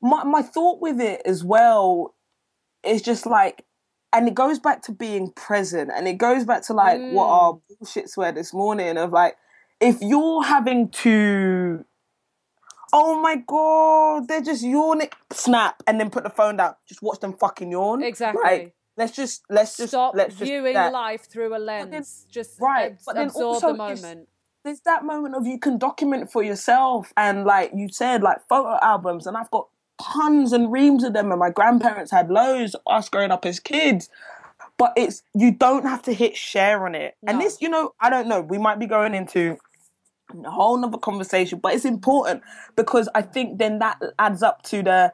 my my thought with it as well is just like and it goes back to being present and it goes back to like what Mm. our bullshits were this morning of like if you're having to Oh my god, they're just yawning. Snap, and then put the phone down. Just watch them fucking yawn. Exactly. Let's just let's just Stop let's just viewing that. life through a then- lens. Just right, abs- but then absorb also the moment. There's that moment of you can document for yourself, and like you said, like photo albums, and I've got tons and reams of them, and my grandparents had loads. Us growing up as kids. But it's you don't have to hit share on it. And this, you know, I don't know. We might be going into a whole nother conversation, but it's important because I think then that adds up to the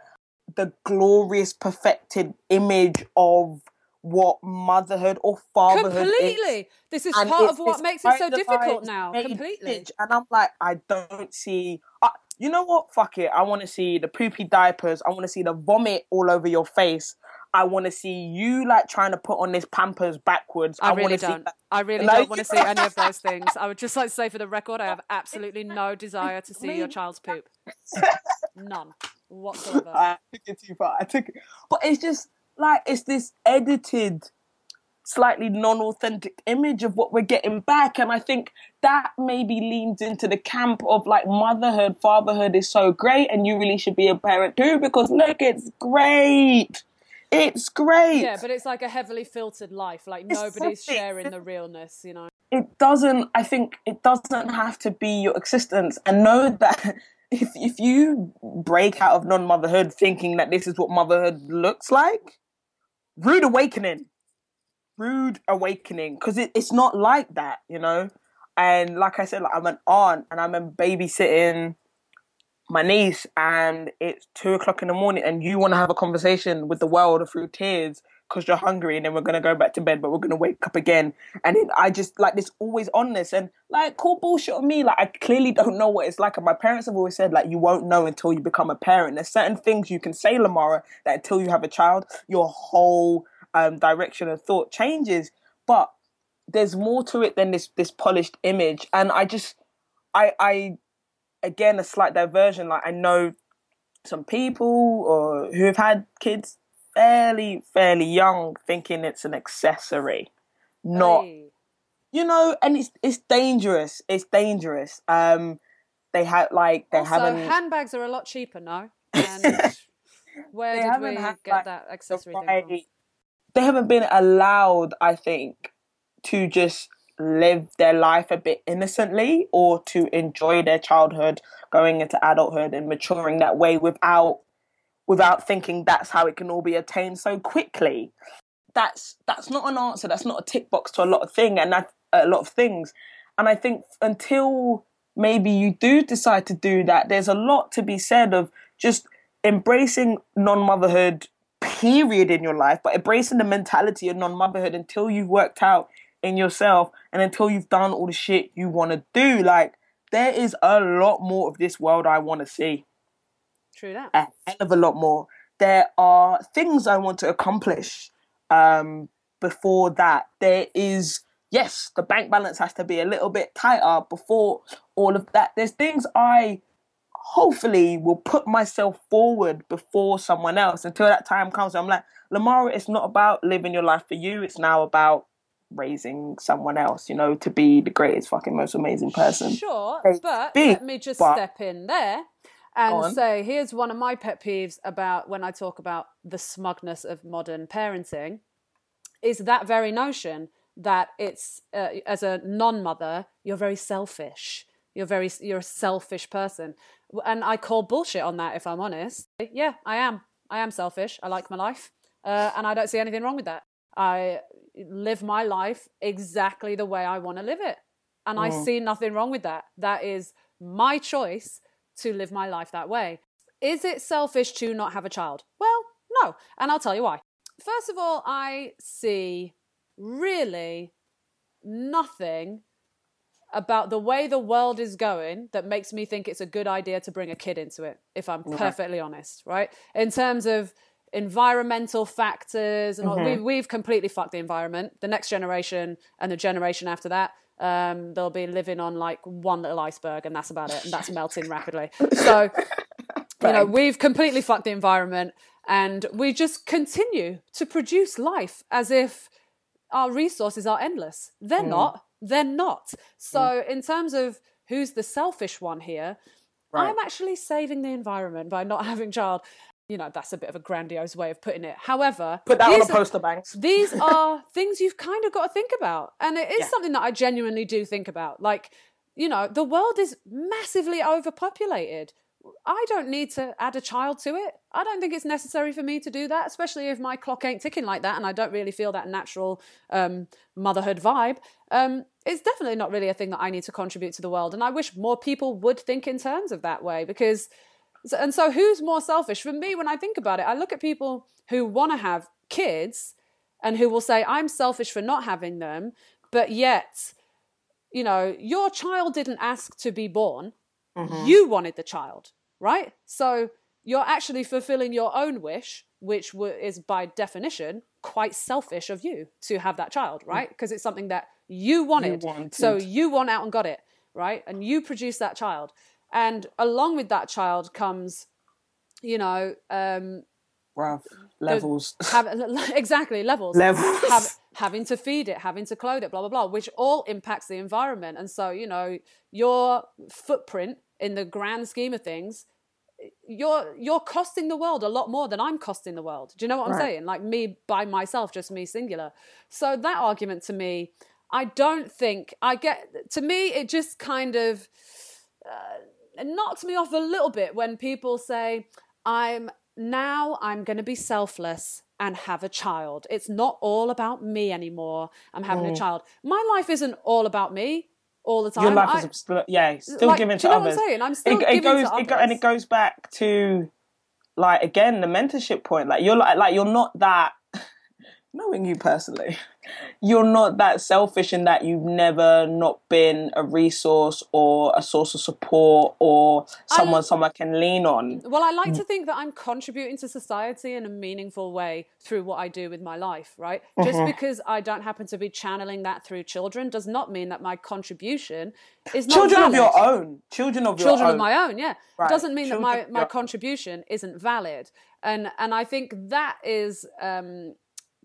the glorious perfected image of what motherhood or fatherhood is. Completely. This is And part of what makes it so difficult now. Completely. And I'm like, I don't see. Uh, you know what? Fuck it. I want to see the poopy diapers. I want to see the vomit all over your face. I want to see you like trying to put on this Pampers backwards. I wanna really don't. that- I really No, don't want to see any of those things. I would just like to say for the record, I have absolutely no desire to see your child's poop. None whatsoever. I took it too far. I took it, but it's just like it's this edited, slightly non-authentic image of what we're getting back, and I think that maybe leans into the camp of like motherhood, fatherhood is so great, and you really should be a parent too because look, it's great. It's great. Yeah, but it's like a heavily filtered life. Like It's nobody's something- sharing the realness, you know. it doesn't i think it doesn't have to be your existence and know that if if you break out of non-motherhood thinking that this is what motherhood looks like rude awakening rude awakening because it, it's not like that you know? And like i said like i'm an aunt and i'm a babysitting my niece and it's two o'clock in the morning and you want to have a conversation with the world through tears because you're hungry and then we're to go back to bed but we're to wake up again. And then i just like this always on this and like call bullshit on me. Like i clearly don't know what it's like and my parents have always said like you won't know until you become a parent. There's certain things you can say lamara that until you have a child your whole um, direction of thought changes but there's more to it than this this polished image and i just i i again a slight diversion like i know some people or who have had kids fairly fairly young thinking it's an accessory not Hey. you know and it's it's dangerous it's dangerous um they had like they Also, haven't handbags are a lot cheaper now. And where did we had, get like, that the accessory thing right- they haven't been allowed i think to just live their life a bit innocently or to enjoy their childhood going into adulthood and maturing that way without without thinking that's how it can all be attained so quickly. That's that's not an answer. That's not a tick box to a lot of thing and that a lot of things. And i think until maybe you do decide to do that there's a lot to be said of just embracing non-motherhood period in your life but embracing the mentality of non-motherhood until you've worked out in yourself and until you've done all the shit you want to do like there is a lot more of this world i want to see True that. a hell of a lot more. There are things I want to accomplish um, before that. There is, yes, the bank balance has to be a little bit tighter before all of that. There's things I hopefully will put myself forward before someone else until that time comes. I'm like, Lamara, it's not about living your life for you, it's now about raising someone else, you know, to be the greatest fucking most amazing person. Sure, but be, let me just but- step in there and say here's one of my pet peeves about when I talk about the smugness of modern parenting is that very notion that it's uh, as a non-mother you're very selfish. You're very you're a selfish person. And I call bullshit on that if I'm honest. Yeah, I am. I am selfish. I like my life. Uh, and I don't see anything wrong with that. I live my life exactly the way I want to live it. And I see nothing wrong with that. That is my choice to live my life that way. Is it selfish to not have a child? Well, no. And I'll tell you why. First of all, I see really nothing about the way the world is going that makes me think it's a good idea to bring a kid into it, if I'm perfectly honest, right? In terms of environmental factors and all, we, we've completely fucked the environment. The next generation and the generation after that, um, they'll be living on like one little iceberg and that's about it. And that's melting rapidly. So, you know, we've completely fucked the environment and we just continue to produce life as if our resources are endless. They're not. They're not. So, mm. in terms of who's the selfish one here, Right. I'm actually saving the environment by not having child. You know, that's a bit of a grandiose way of putting it. However, Put that on a these are- poster, Banks. these are things you've kind of got to think about. And it is Yeah. something that I genuinely do think about. Like, you know, the world is massively overpopulated. I don't need to add a child to it. I don't think it's necessary for me to do that, especially if my clock ain't ticking like that and I don't really feel that natural um, motherhood vibe. Um, it's definitely not really a thing that I need to contribute to the world. And I wish more people would think in terms of that way because and so who's more selfish for me when i think about it i look at people who want to have kids and who will say i'm selfish for not having them but yet you know your child didn't ask to be born you wanted the child right? So you're actually fulfilling your own wish which w- is by definition quite selfish of you to have that child right? Because it's something that you wanted. so wanted. you went out and got it right? And you produced that child. And along with that child comes you know um Bruv, levels. have, exactly levels Levels. have, having to feed it having to clothe it blah blah blah which all impacts the environment and so you know your footprint in the grand scheme of things you're you're costing the world a lot more than I'm costing the world. Do you know what I'm saying? Like me by myself, just me singular. So that argument to me, I don't think I get. To me, it just kind of uh, knocks me off a little bit when people say, "I'm now I'm going to be selfless." And have a child. It's not all about me anymore. I'm having Mm. a child. My life isn't all about me all the time. Your life I- is yeah, still like, given do to you know others. I'm saying? I'm still it, it giving goes, to it go, and it goes back to like again the mentorship point. Like you're like, like you're not that. Knowing you personally, you're not that selfish in that you've never not been a resource or a source of support or someone someone can lean on. Well, I Mm. like to think that I'm contributing to society in a meaningful way through what I do with my life, right? Just Mm-hmm. because I don't happen to be channeling that through children does not mean that my contribution is not Children of your own. Children of children your own. of my own yeah Right. doesn't mean that my, my contribution isn't valid and and i think that is um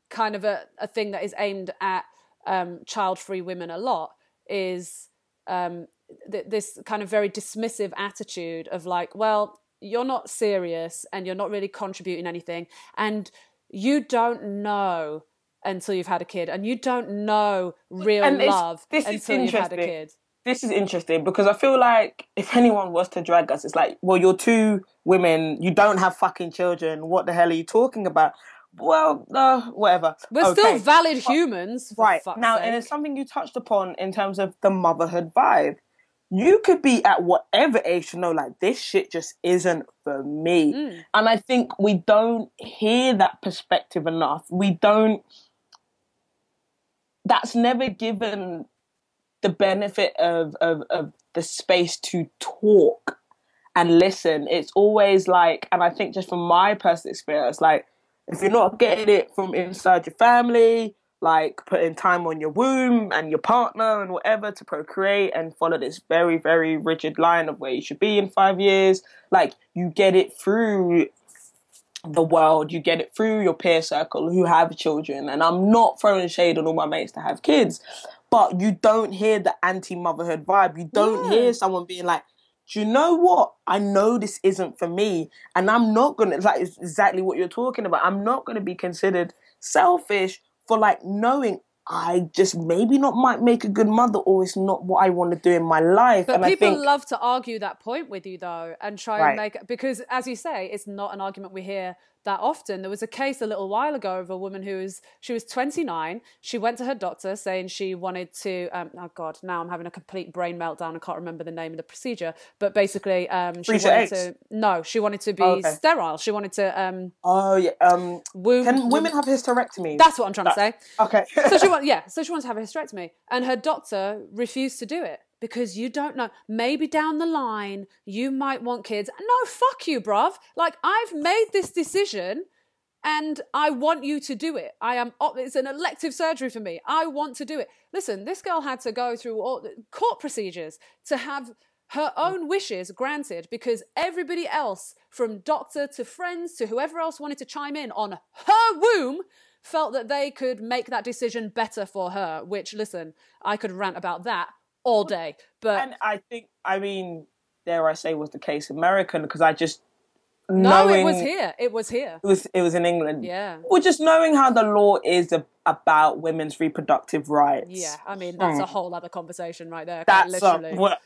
kind of a, a thing that is aimed at um child free women a lot is um th- this kind of very dismissive attitude of like well you're not serious and you're not really contributing anything and you don't know until you've had a kid and you don't know real And love until you've had a kid this is interesting because I feel like if anyone was to drag us, it's like, well, you're two women, you don't have fucking children. What the hell are you talking about? Well, uh, whatever. we're still Okay. valid humans for right now, sake. and it's something you touched upon in terms of the motherhood vibe. You could be at whatever age to know, like this shit just isn't for me. Mm. And I think we don't hear that perspective enough. We don't. That's never given the benefit of, of, of the space to talk and listen. It's always like, and I think just from my personal experience, like if you're not getting it from inside your family, like putting time on your womb and your partner and whatever to procreate and follow this very, very rigid line of where you should be in five years, like you get it through the world, you get it through your peer circle who have children. And I'm not throwing shade on all my mates to have kids, but you don't hear the anti motherhood vibe. You don't Yeah. hear someone being like, do you know what? I know this isn't for me, and I'm not gonna like exactly what you're talking about. I'm not gonna be considered selfish for like knowing I just maybe not might make a good mother, or it's not what I want to do in my life. But and people I think love to argue that point with you, though, and try Right. and make because, as you say, it's not an argument we hear that often. There was a case a little while ago of a woman who was she was 29. She went to her doctor saying she wanted to. Um, oh God, now I'm having a complete brain meltdown. I can't remember the name of the procedure, but basically, um, she Freeze wanted to. No, she wanted to be Oh, okay. sterile. She wanted to. Um, oh yeah, um, womb, can women have hysterectomy? That's what I'm trying to say. okay. so she want, yeah, so she wanted to have a hysterectomy, and her doctor refused to do it because you don't know. Maybe down the line you might want kids. No, fuck you, bruv. Like I've made this decision, and I want you to do it. I am, it's an elective surgery for me. I want to do it. Listen, this girl had to go through all court procedures to have her own wishes granted because everybody else, from doctor to friends to whoever else wanted to chime in on her womb, felt that they could make that decision better for her. Which, listen, I could rant about that all day, but and I think I mean dare I say, was the case American because I just No, knowing it was here. It was here. It was it was in England. Yeah. Well, just knowing how the law is a, about women's reproductive rights. Yeah, I mean that's a whole other conversation right there. That's a, literally. well,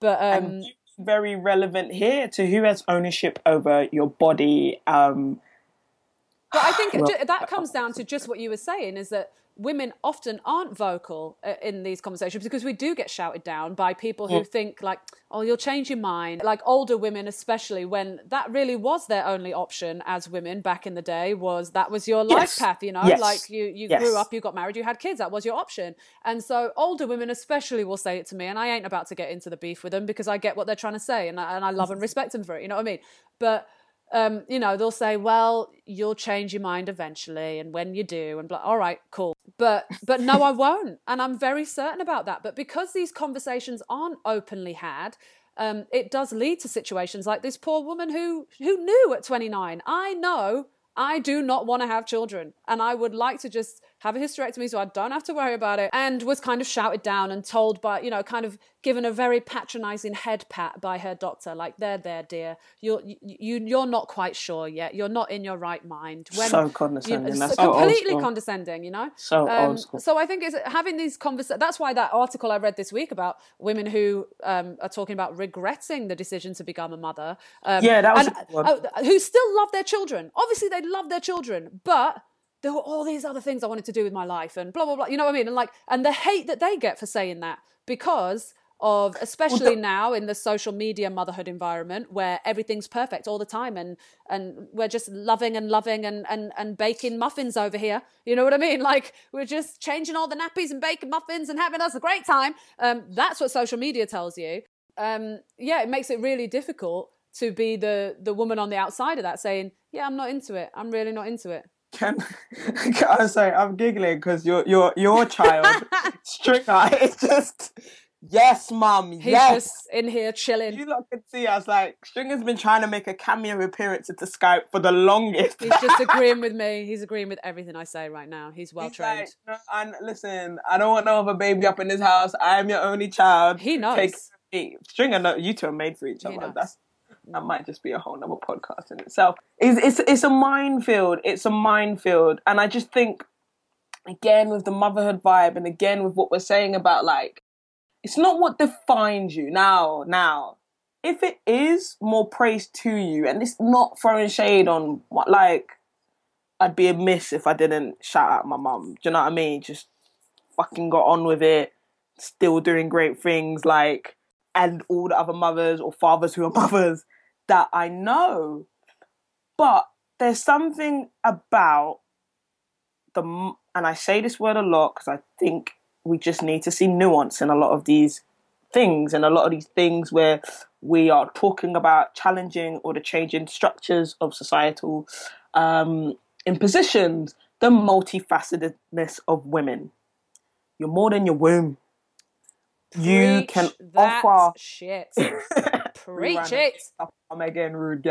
but um, very relevant here to who has ownership over your body. Um, But I think Well- that comes down to just what you were saying is that women often aren't vocal uh, in these conversations because we do get shouted down by people who think like oh you'll change your mind like older women especially when that really was their only option as women back in the day was that was your life Yes. path you know Yes. like you you Yes. grew up you got married you had kids that was your option and so older women especially will say it to me and I ain't about to get into the beef with them because I get what they're trying to say and I, and I love and respect them for it you know what I mean but um, you know, they'll say, "Well, you'll change your mind eventually, and when you do, and blah, all right, cool." But but no, I won't, and I'm very certain about that. But because these conversations aren't openly had, um, it does lead to situations like this poor woman who who knew at 29. I know I do not want to have children, and I would like to just have a hysterectomy so I don't have to worry about it. And was kind of shouted down and told by, you know, kind of given a very patronizing head pat by her doctor, like, "There, there, dear, you're you you're not quite sure yet. You're not in your right mind." So condescending. You That's so completely condescending. You know. So Um, old school. So I think it's having these conversations. That's why that article I read this week about women who um, are talking about regretting the decision to become a mother. Um, Yeah, that was and, a good one. uh, who still love their children. Obviously, they love their children, but there were all these other things I wanted to do with my life, and blah blah blah. You know what I mean? And like, and the hate that they get for saying that because of especially now in the social media motherhood environment where everything's perfect all the time and and we're just loving and loving and and and baking muffins over here. You know what i mean? Like we're just changing all the nappies and baking muffins and having us a great time. Um that's what social media tells you. Um yeah it makes it really difficult to be the the woman on the outside of that saying yeah i'm not into it. I'm really not into it Can, I'm sorry, I'm giggling because your your your child Stringer is just yes, mum, he's yes. just in here chilling You lot can see us like Stringer's been trying to make a cameo appearance into Skype for the longest. he's just agreeing with me he's agreeing with everything i say right now he's well He's trained like, no, and listen, I don't want no other baby up in this house. I am your only child. He knows. Take me. Stringer, no, you two are made for each other. That's that might just be a whole nother podcast in itself. It's, it's it's a minefield. It's a minefield, and I just think again with the motherhood vibe, and again with what we're saying about like, it's not what defines you now. Now, if it is, more praise to you, and it's not throwing shade on what like. I'd be amiss if I didn't shout out my mum. Do you know what I mean? Just fucking got on with it, still doing great things, like, and all the other mothers or fathers who are mothers that I know. But there's something about the, and I say this word a lot because I think we just need to see nuance in a lot of these things and a lot of these things where we are talking about challenging or the changing structures of societal um, impositions, the multifacetedness of women. You're more than your womb. You Preach can that offer shit. Preach it. I'm again rude.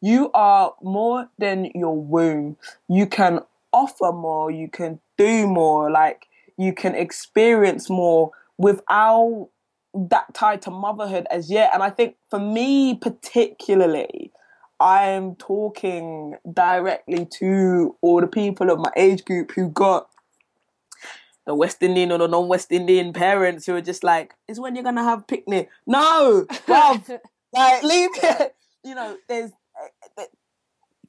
You are more than your womb. You can offer more. You can do more. Like you can experience more without that tied to motherhood as yet. And I think for me particularly, I'm talking directly to all the people of my age group who got the West Indian or the non-West Indian parents who are just like, "Is when you're gonna have picnic?" No, bruv, like leave it. You know, there's eh, that-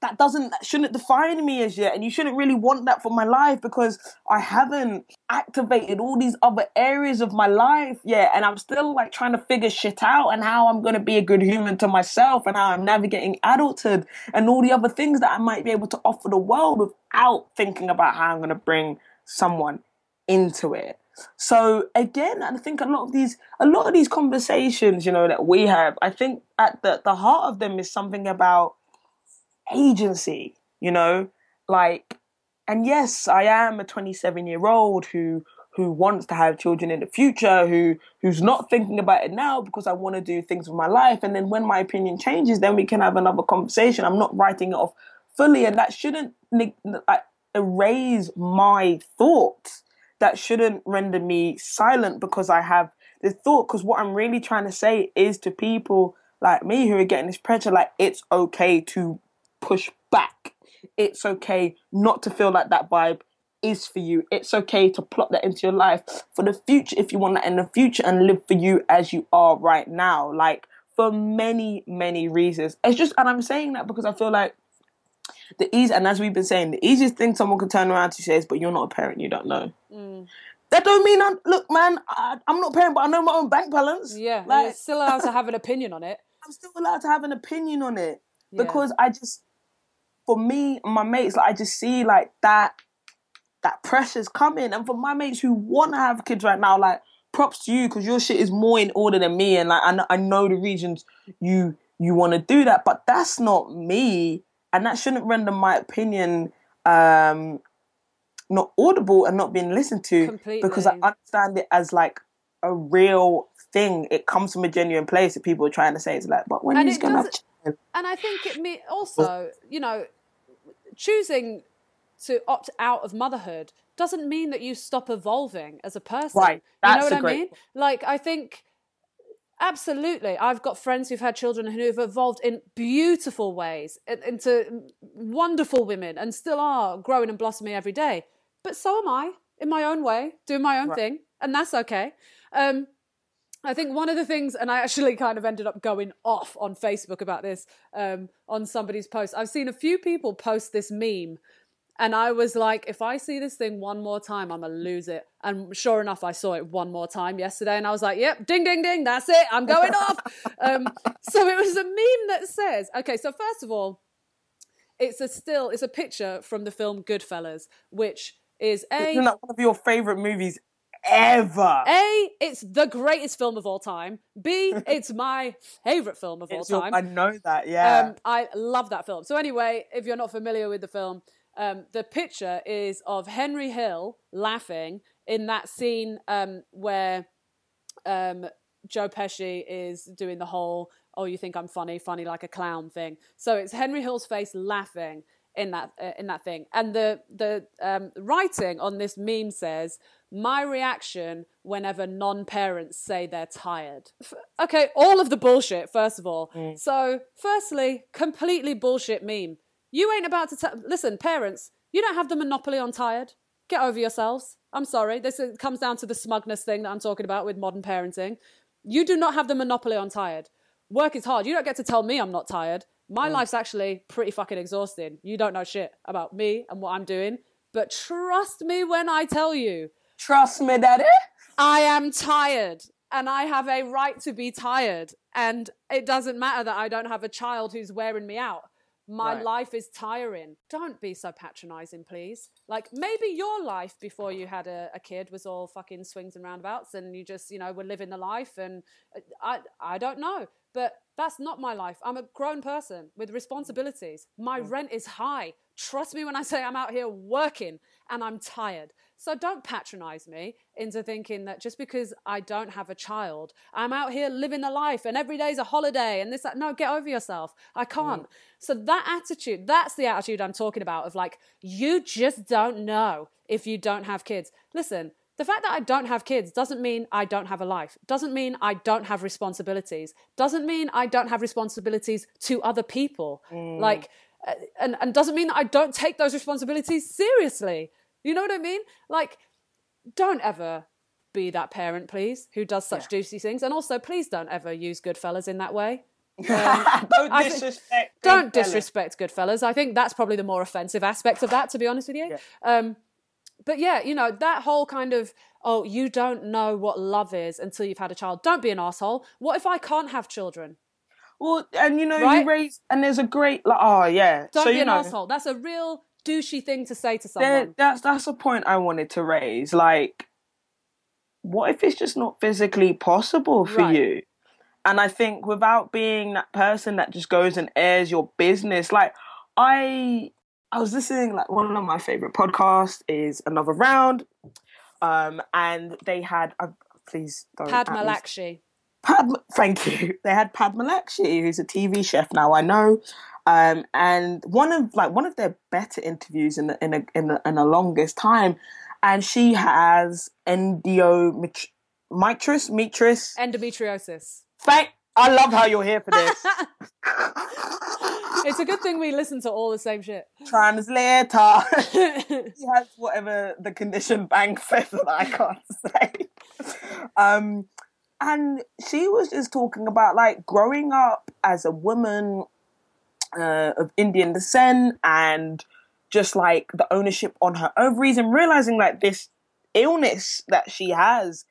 that doesn't that shouldn't define me as yet, and you shouldn't really want that for my life because I haven't activated all these other areas of my life yet, and I'm still like trying to figure shit out and how I'm gonna be a good human to myself and how I'm navigating adulthood and all the other things that I might be able to offer the world without thinking about how I'm gonna bring someone into it. So again, I think a lot of these a lot of these conversations, you know, that we have, I think at the, the heart of them is something about agency, you know? Like and yes, I am a 27 year old who who wants to have children in the future, who who's not thinking about it now because I want to do things with my life. And then when my opinion changes, then we can have another conversation. I'm not writing it off fully, and that shouldn't like, erase my thoughts. That shouldn't render me silent because I have the thought because what I'm really trying to say is to people like me who are getting this pressure, like it's okay to push back. It's okay not to feel like that vibe is for you. It's okay to plot that into your life for the future if you want that in the future and live for you as you are right now. Like for many, many reasons. It's just, and I'm saying that because I feel like the easy, and as we've been saying, the easiest thing someone could turn around to say is, "But you're not a parent, you don't know." Mm. That don't mean I'm. Look, man, I, am not a parent, but I know my own bank balance. Yeah, like, you're still allowed to have an opinion on it. I'm still allowed to have an opinion on it yeah. because I just, for me, my mates, like I just see like that, that pressure's coming, and for my mates who want to have kids right now, like props to you because your shit is more in order than me, and like I I know the reasons you you want to do that, but that's not me and that shouldn't render my opinion um, not audible and not being listened to Completely. because I understand it as like a real thing. It comes from a genuine place that people are trying to say it's like, but when and he's gonna have children? And I think it me also, you know, choosing to opt out of motherhood doesn't mean that you stop evolving as a person. Right. That's you know what I mean? Like I think Absolutely. I've got friends who've had children and who've evolved in beautiful ways into wonderful women and still are growing and blossoming every day. But so am I in my own way, doing my own right. thing, and that's okay. Um, I think one of the things, and I actually kind of ended up going off on Facebook about this um, on somebody's post. I've seen a few people post this meme and I was like, if I see this thing one more time, I'm going to lose it. And sure enough, I saw it one more time yesterday. And I was like, yep, ding, ding, ding, that's it. I'm going off. Um, so it was a meme that says, okay, so first of all, it's a still, it's a picture from the film Goodfellas, which is A. Isn't that one of your favorite movies ever. A, it's the greatest film of all time. B, it's my favorite film of all time. Your, I know that, yeah. Um, I love that film. So, anyway, if you're not familiar with the film, um, the picture is of Henry Hill laughing in that scene um, where um, Joe Pesci is doing the whole "oh, you think I'm funny, funny like a clown" thing. So it's Henry Hill's face laughing in that uh, in that thing, and the the um, writing on this meme says, "My reaction whenever non-parents say they're tired." okay, all of the bullshit. First of all, mm. so firstly, completely bullshit meme you ain't about to tell. Listen, parents, you don't have the monopoly on tired. Get over yourselves. I'm sorry. This comes down to the smugness thing that I'm talking about with modern parenting. You do not have the monopoly on tired. Work is hard. You don't get to tell me I'm not tired. My mm. life's actually pretty fucking exhausting. You don't know shit about me and what I'm doing. But trust me when I tell you. Trust me, daddy. I am tired and I have a right to be tired. And it doesn't matter that I don't have a child who's wearing me out my right. life is tiring. Don't be so patronizing, please. Like maybe your life before you had a, a, kid was all fucking swings and roundabouts and you just, you know, were living the life and uh, I I don't know. But that's not my life. I'm a grown person with responsibilities. My rent is high. Trust me when I say I'm out here working and I'm tired. So don't patronize me into thinking that just because I don't have a child, I'm out here living a life and every day's a holiday and this, that. No, get over yourself. I can't. Mm. So that attitude, that's the attitude I'm talking about of like, you just don't know if you don't have kids. Listen, the fact that I don't have kids doesn't mean I don't have a life, doesn't mean I don't have responsibilities, doesn't mean I don't have responsibilities to other people. Mm. Like, uh, and, and doesn't mean that I don't take those responsibilities seriously. You know what I mean? Like, don't ever be that parent, please, who does such yeah. juicy things. And also, please don't ever use Goodfellas in that way. Um, don't disrespect. don't disrespect Goodfellas. I think that's probably the more offensive aspect of that, to be honest with you. Yeah. Um, but yeah, you know that whole kind of oh, you don't know what love is until you've had a child. Don't be an asshole. What if I can't have children? Well, and you know, right? you raise, and there's a great like, oh yeah. Don't so, be an know, asshole. That's a real douchey thing to say to someone. There, that's that's a point I wanted to raise. Like, what if it's just not physically possible for right. you? And I think without being that person that just goes and airs your business, like I I was listening like one of my favorite podcasts is Another Round. Um and they had uh, please don't Padma Lakshmi. Padma, thank you. They had Padma Lakshmi, who's a TV chef now. I know, um, and one of like one of their better interviews in the, in a in the, in the longest time, and she has endometri- mitris, mitris. Endometriosis. Thank. I love how you're here for this. It's a good thing we listen to all the same shit. Translator. he has whatever the condition bank says that I can't say. Um, and she was just talking about like growing up as a woman uh, of Indian descent and just like the ownership on her ovaries and realizing like this illness that she has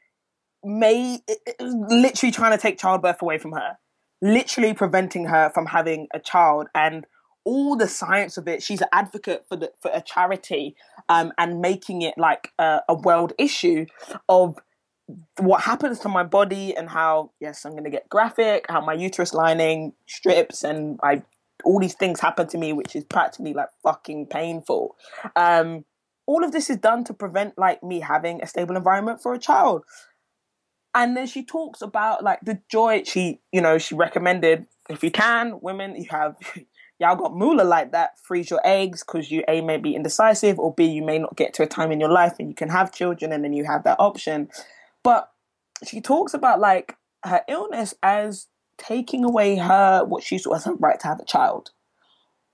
was literally trying to take childbirth away from her. Literally preventing her from having a child and all the science of it she's an advocate for the for a charity um, and making it like a, a world issue of what happens to my body and how yes i'm going to get graphic how my uterus lining strips and i all these things happen to me which is practically like fucking painful. Um all of this is done to prevent like me having a stable environment for a child and then she talks about like the joy she you know she recommended if you can women you have y'all got moolah like that freeze your eggs because you a may be indecisive or b you may not get to a time in your life and you can have children and then you have that option. But she talks about like her illness as taking away her what she saw as her right to have a child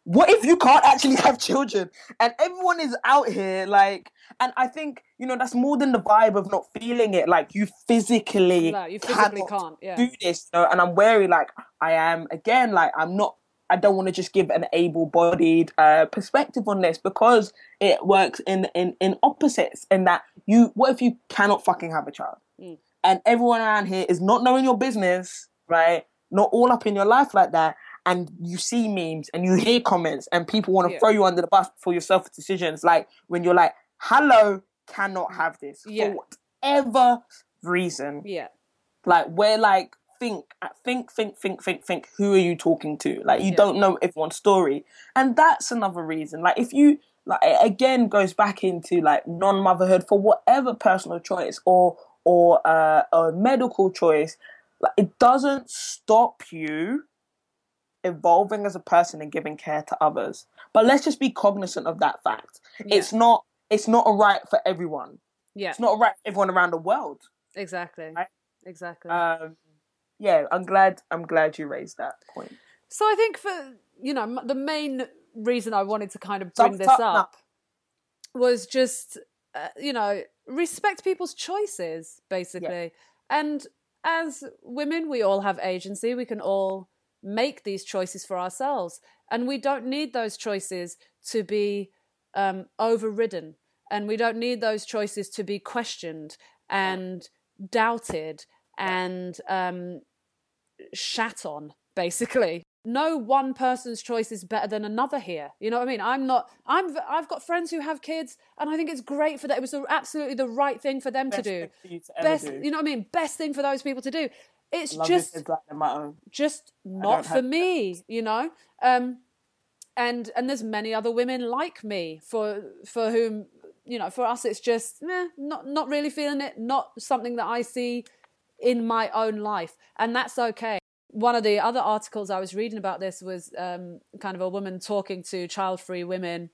what if you can't actually have children and everyone is out here like and i think you know that's more than the vibe of not feeling it like you physically No, you physically can't. Yeah. do this you know, and i'm wary like i am again like i'm not i don't want to just give an able-bodied uh, perspective on this because it works in in in opposites in that you what if you cannot fucking have a child Mm. and everyone around here is not knowing your business right not all up in your life like that and you see memes and you hear comments and people want to Yeah. throw you under the bus for your self decisions like when you're like hello cannot have this Yeah. for whatever reason Yeah. like we're like think think think think think think who are you talking to like you Yeah. don't know everyone's story and that's another reason like if you like it again goes back into like non-motherhood for whatever personal choice or or uh, a medical choice like it doesn't stop you evolving as a person and giving care to others but let's just be cognizant of that fact Yeah. it's not it's not a right for everyone Yeah. it's not a right for everyone around the world Exactly. Right? Exactly. um yeah i'm glad i'm glad you raised that point So I think for you know the main reason I wanted to kind of bring it this up up was just uh, you know respect people's choices basically, and as women we all have agency. We can all make these choices for ourselves, and we don't need those choices to be um, overridden, and we don't need those choices to be questioned and doubted and um, shat on basically. No one person's choice is better than another here. You know what i mean? I'm not i'm i've got friends who have kids and i think it's great for that. It was absolutely the right thing for them to do. thing for you to best do. you know what i mean? Best thing for those people to do it's Love just it is like my own. just don't for me you know? Um and and there's many other women like me for for whom you know for us it's just eh, not not really feeling it not something that i see in my own life. And that's okay. One of the other articles i was reading about this was um, kind of a woman talking to child free women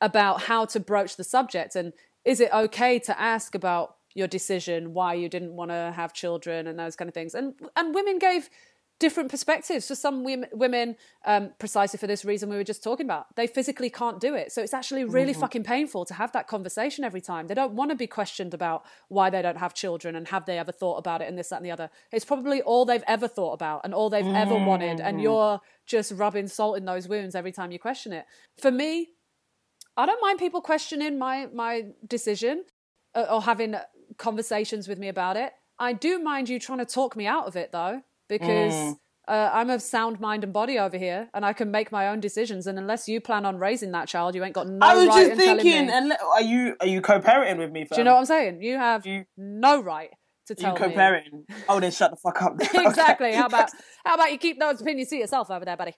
about how to broach the subject. And is it okay to ask about your decision why you didn't want to have children and those kind of things. And and women gave different perspectives. For some women, women um, precisely for this reason we were just talking about they physically can't do it. So it's actually really fucking painful to have that conversation every time. They don't want to be questioned about why they don't have children and have they ever thought about it and this that and the other. It's probably all they've ever thought about and all they've ever wanted. And you're just rubbing salt in those wounds every time you question it. For me I don't mind people questioning my my decision uh, or having conversations with me about it. I do mind you trying to talk me out of it though, because Mm. uh, I'm of sound mind and body over here, and I can make my own decisions. And unless you plan on raising that child, you ain't got no I was right just thinking, me. and are you are you co-parenting with me? Fam? do you know what I'm saying? You have You- no right to Are you tell me. co-parenting? Oh, then shut the fuck up. exactly. How about how about you keep those opinions to yourself over there, buddy?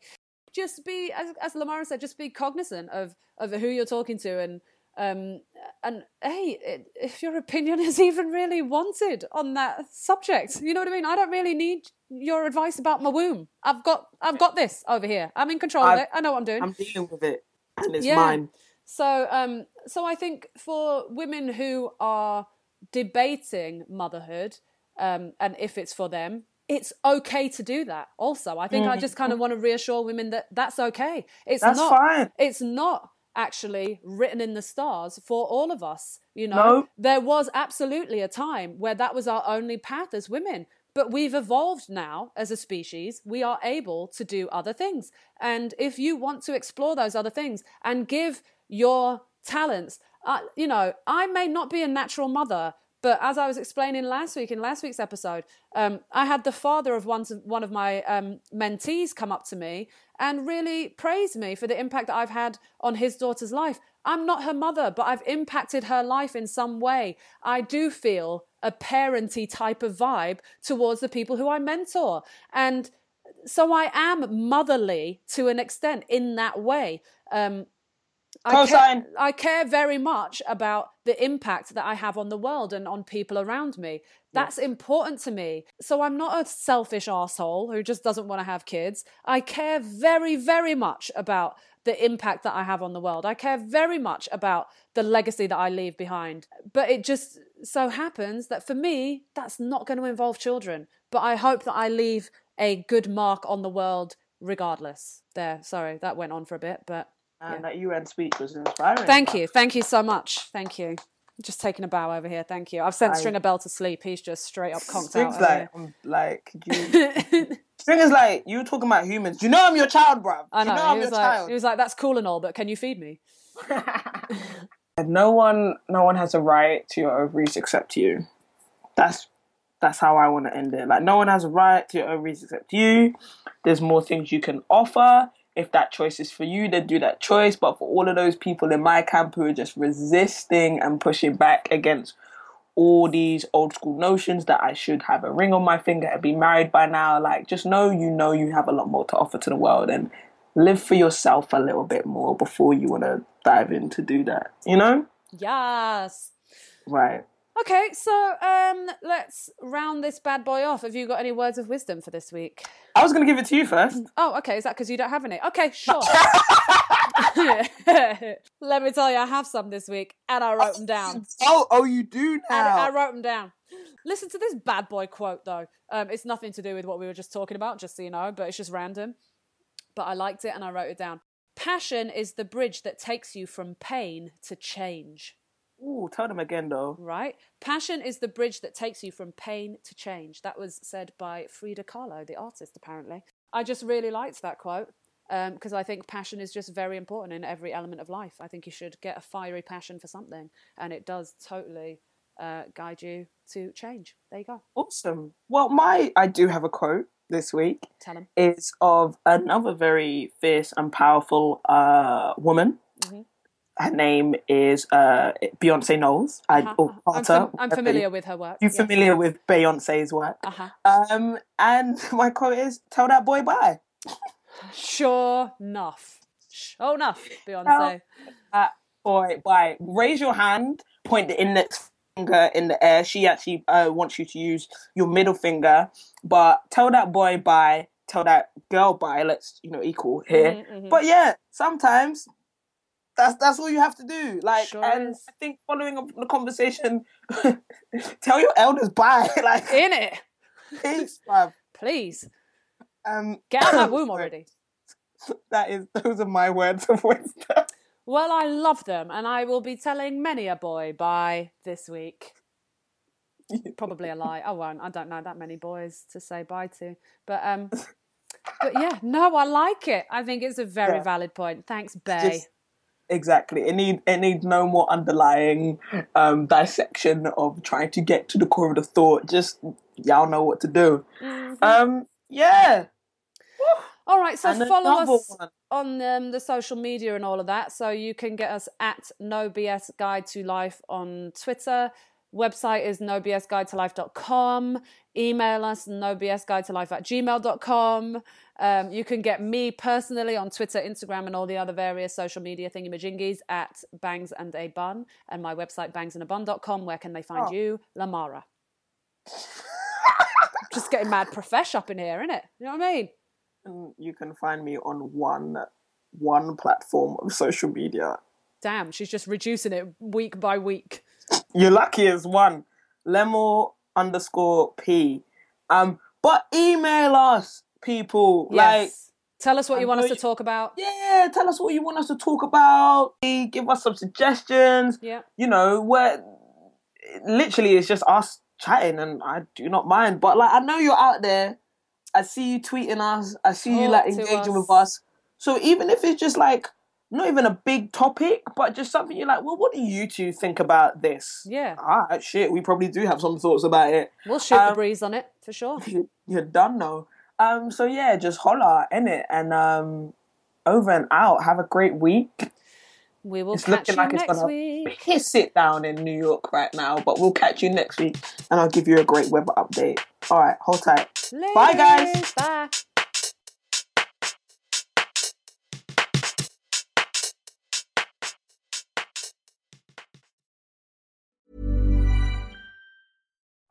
Just be, as as Lamara said, just be cognizant of of who you're talking to, and um and hey, it, if your opinion is even really wanted on that subject, you know what I mean. I don't really need your advice about my womb. I've got I've got this over here. I'm in control of I've- it. I know what I'm doing. I'm dealing with it, and it's Yeah. mine. So, um, so I think for women who are debating motherhood um, and if it's for them, it's okay to do that. Also, I think I just kind of want to reassure women that that's okay. It's That's not. fine. It's not actually written in the stars for all of us. You know, No. there was absolutely a time where that was our only path as women. But we've evolved now as a species. We are able to do other things. And if you want to explore those other things and give your talents, uh, you know, I may not be a natural mother, but as I was explaining last week in last week's episode, um, I had the father of one, one of my um, mentees come up to me and really praise me for the impact that I've had on his daughter's life. I'm not her mother, but I've impacted her life in some way. I do feel a parenty type of vibe towards the people who I mentor. And so I am motherly to an extent in that way. Um, I care, I care very much about the impact that I have on the world and on people around me. That's important to me. So I'm not a selfish asshole who just doesn't want to have kids. I care very, very much about the impact that I have on the world. I care very much about the legacy that I leave behind. But it just so happens that for me, that's not going to involve children. But I hope that I leave a good mark on the world regardless. There, sorry, that went on for a bit, but And that UN speech was inspiring. Thank you. Thank you so much. Thank you. Just taking a bow over here. Thank you. I've sent I- Stringer Bell to sleep. He's just straight up conked out. String's like, I'm like, you. Stringer's like, you talking about humans. You know I'm your child, bruv. I know. You know I'm was your like, child. he was like, that's cool and all, but can you feed me? no one no one has a right to your ovaries except you. That's that's how I want to end it. Like no one has a right to your ovaries except you. There's more things you can offer. If that choice is for you, then do that choice. But for all of those people in my camp who are just resisting and pushing back against all these old school notions that I should have a ring on my finger and be married by now, like just know you know you have a lot more to offer to the world and live for yourself a little bit more before you want to dive in to do that. You know? Yes. Right. Okay, so um, let's round this bad boy off. Have you got any words of wisdom for this week? I was going to give it to you first. Oh, okay. Is that because you don't have any? Okay, sure. Let me tell you, I have some this week, and I wrote them down. Oh, oh, you do And I wrote them down. Listen to this bad boy quote, though. Um, it's nothing to do with what we were just talking about, just so you know, but it's just random. But I liked it and I wrote it down. Passion is the bridge that takes you from pain to change, Ooh, tell them again though. right? Passion is the bridge that takes you from pain to change. That was said by Frida Kahlo, the artist, apparently. I just really liked that quote because I think passion is just very important in every element of life. I think you should get a fiery passion for something, and it does totally uh, guide you to change. There you go. Awesome. Well, my I do have a quote this week. Tell them. Is of another very fierce and powerful uh, woman. Her name is uh, Beyonce Knowles. I, Uh-huh, or uh-huh. I'm, Carter. fam- I'm familiar with her work. you're familiar with Beyonce's work? Uh huh. Um, and my quote is, "Tell that boy bye." Sure enough. Sure enough, Beyonce. that boy bye. Raise your hand, point the index finger in the air. She actually uh, wants you to use your middle finger, but tell that boy bye. Tell that girl bye. Let's you know equal here. Mhm, mhm. But yeah, sometimes that's that's all you have to do. Like, Sure and is. I think following up the conversation, tell your elders bye. like, In it. please, bruv. Please. Um, Get out of my womb already. that is those are my words of wisdom. Well, I love them, and I will be telling many a boy bye this week. Probably a lie. I won't. I don't know that many boys to say bye to. But um but yeah, no, I like it. I think it's a very Yeah. valid point. Thanks, Bay. Just- Exactly. It need it needs no more underlying um, dissection of trying to get to the core of the thought. Just y'all know what to do. Mhm. Um, yeah. All right, so And follow us one. on um, the social media and all of that. So you can get us at No BS Guide to Life on Twitter. Website is nobsguidetolife.com. Email us nobsguidetolife at gmail.com. Um, you can get me personally on Twitter, Instagram, and all the other various social media thingamajingies at Bangs and a Bun. And my website, bangsandabun.com. Where can they find Oh. you? Lamara. Just getting mad profesh up in here, innit? You know what I mean? And you can find me on one one platform of social media. Damn, she's just reducing it week by week. You're lucky as one. Lemel underscore P. Um, but email us, people. Like, Yes. Tell us what you want us to talk about. yeah, tell us what you want us to talk about. Give us some suggestions. Yeah. You know, where literally it's just us chatting, and I do not mind. But like, I know you're out there. I see you tweeting us. I see you like engaging with us. us. So even if it's just like not even a big topic, but just something you're like, well, what do you two think about this? Yeah. Ah, shit, we probably do have some thoughts about it. We'll shoot the Um, breeze on it for sure. You- You're done now. Um, so yeah, just holler in it and um, over and out. Have a great week. We will It's catch looking you like it's gonna week. piss it down in New York right now, but we'll catch you next week and I'll give you a great weather update. All right, hold tight. Bye, guys. Bye.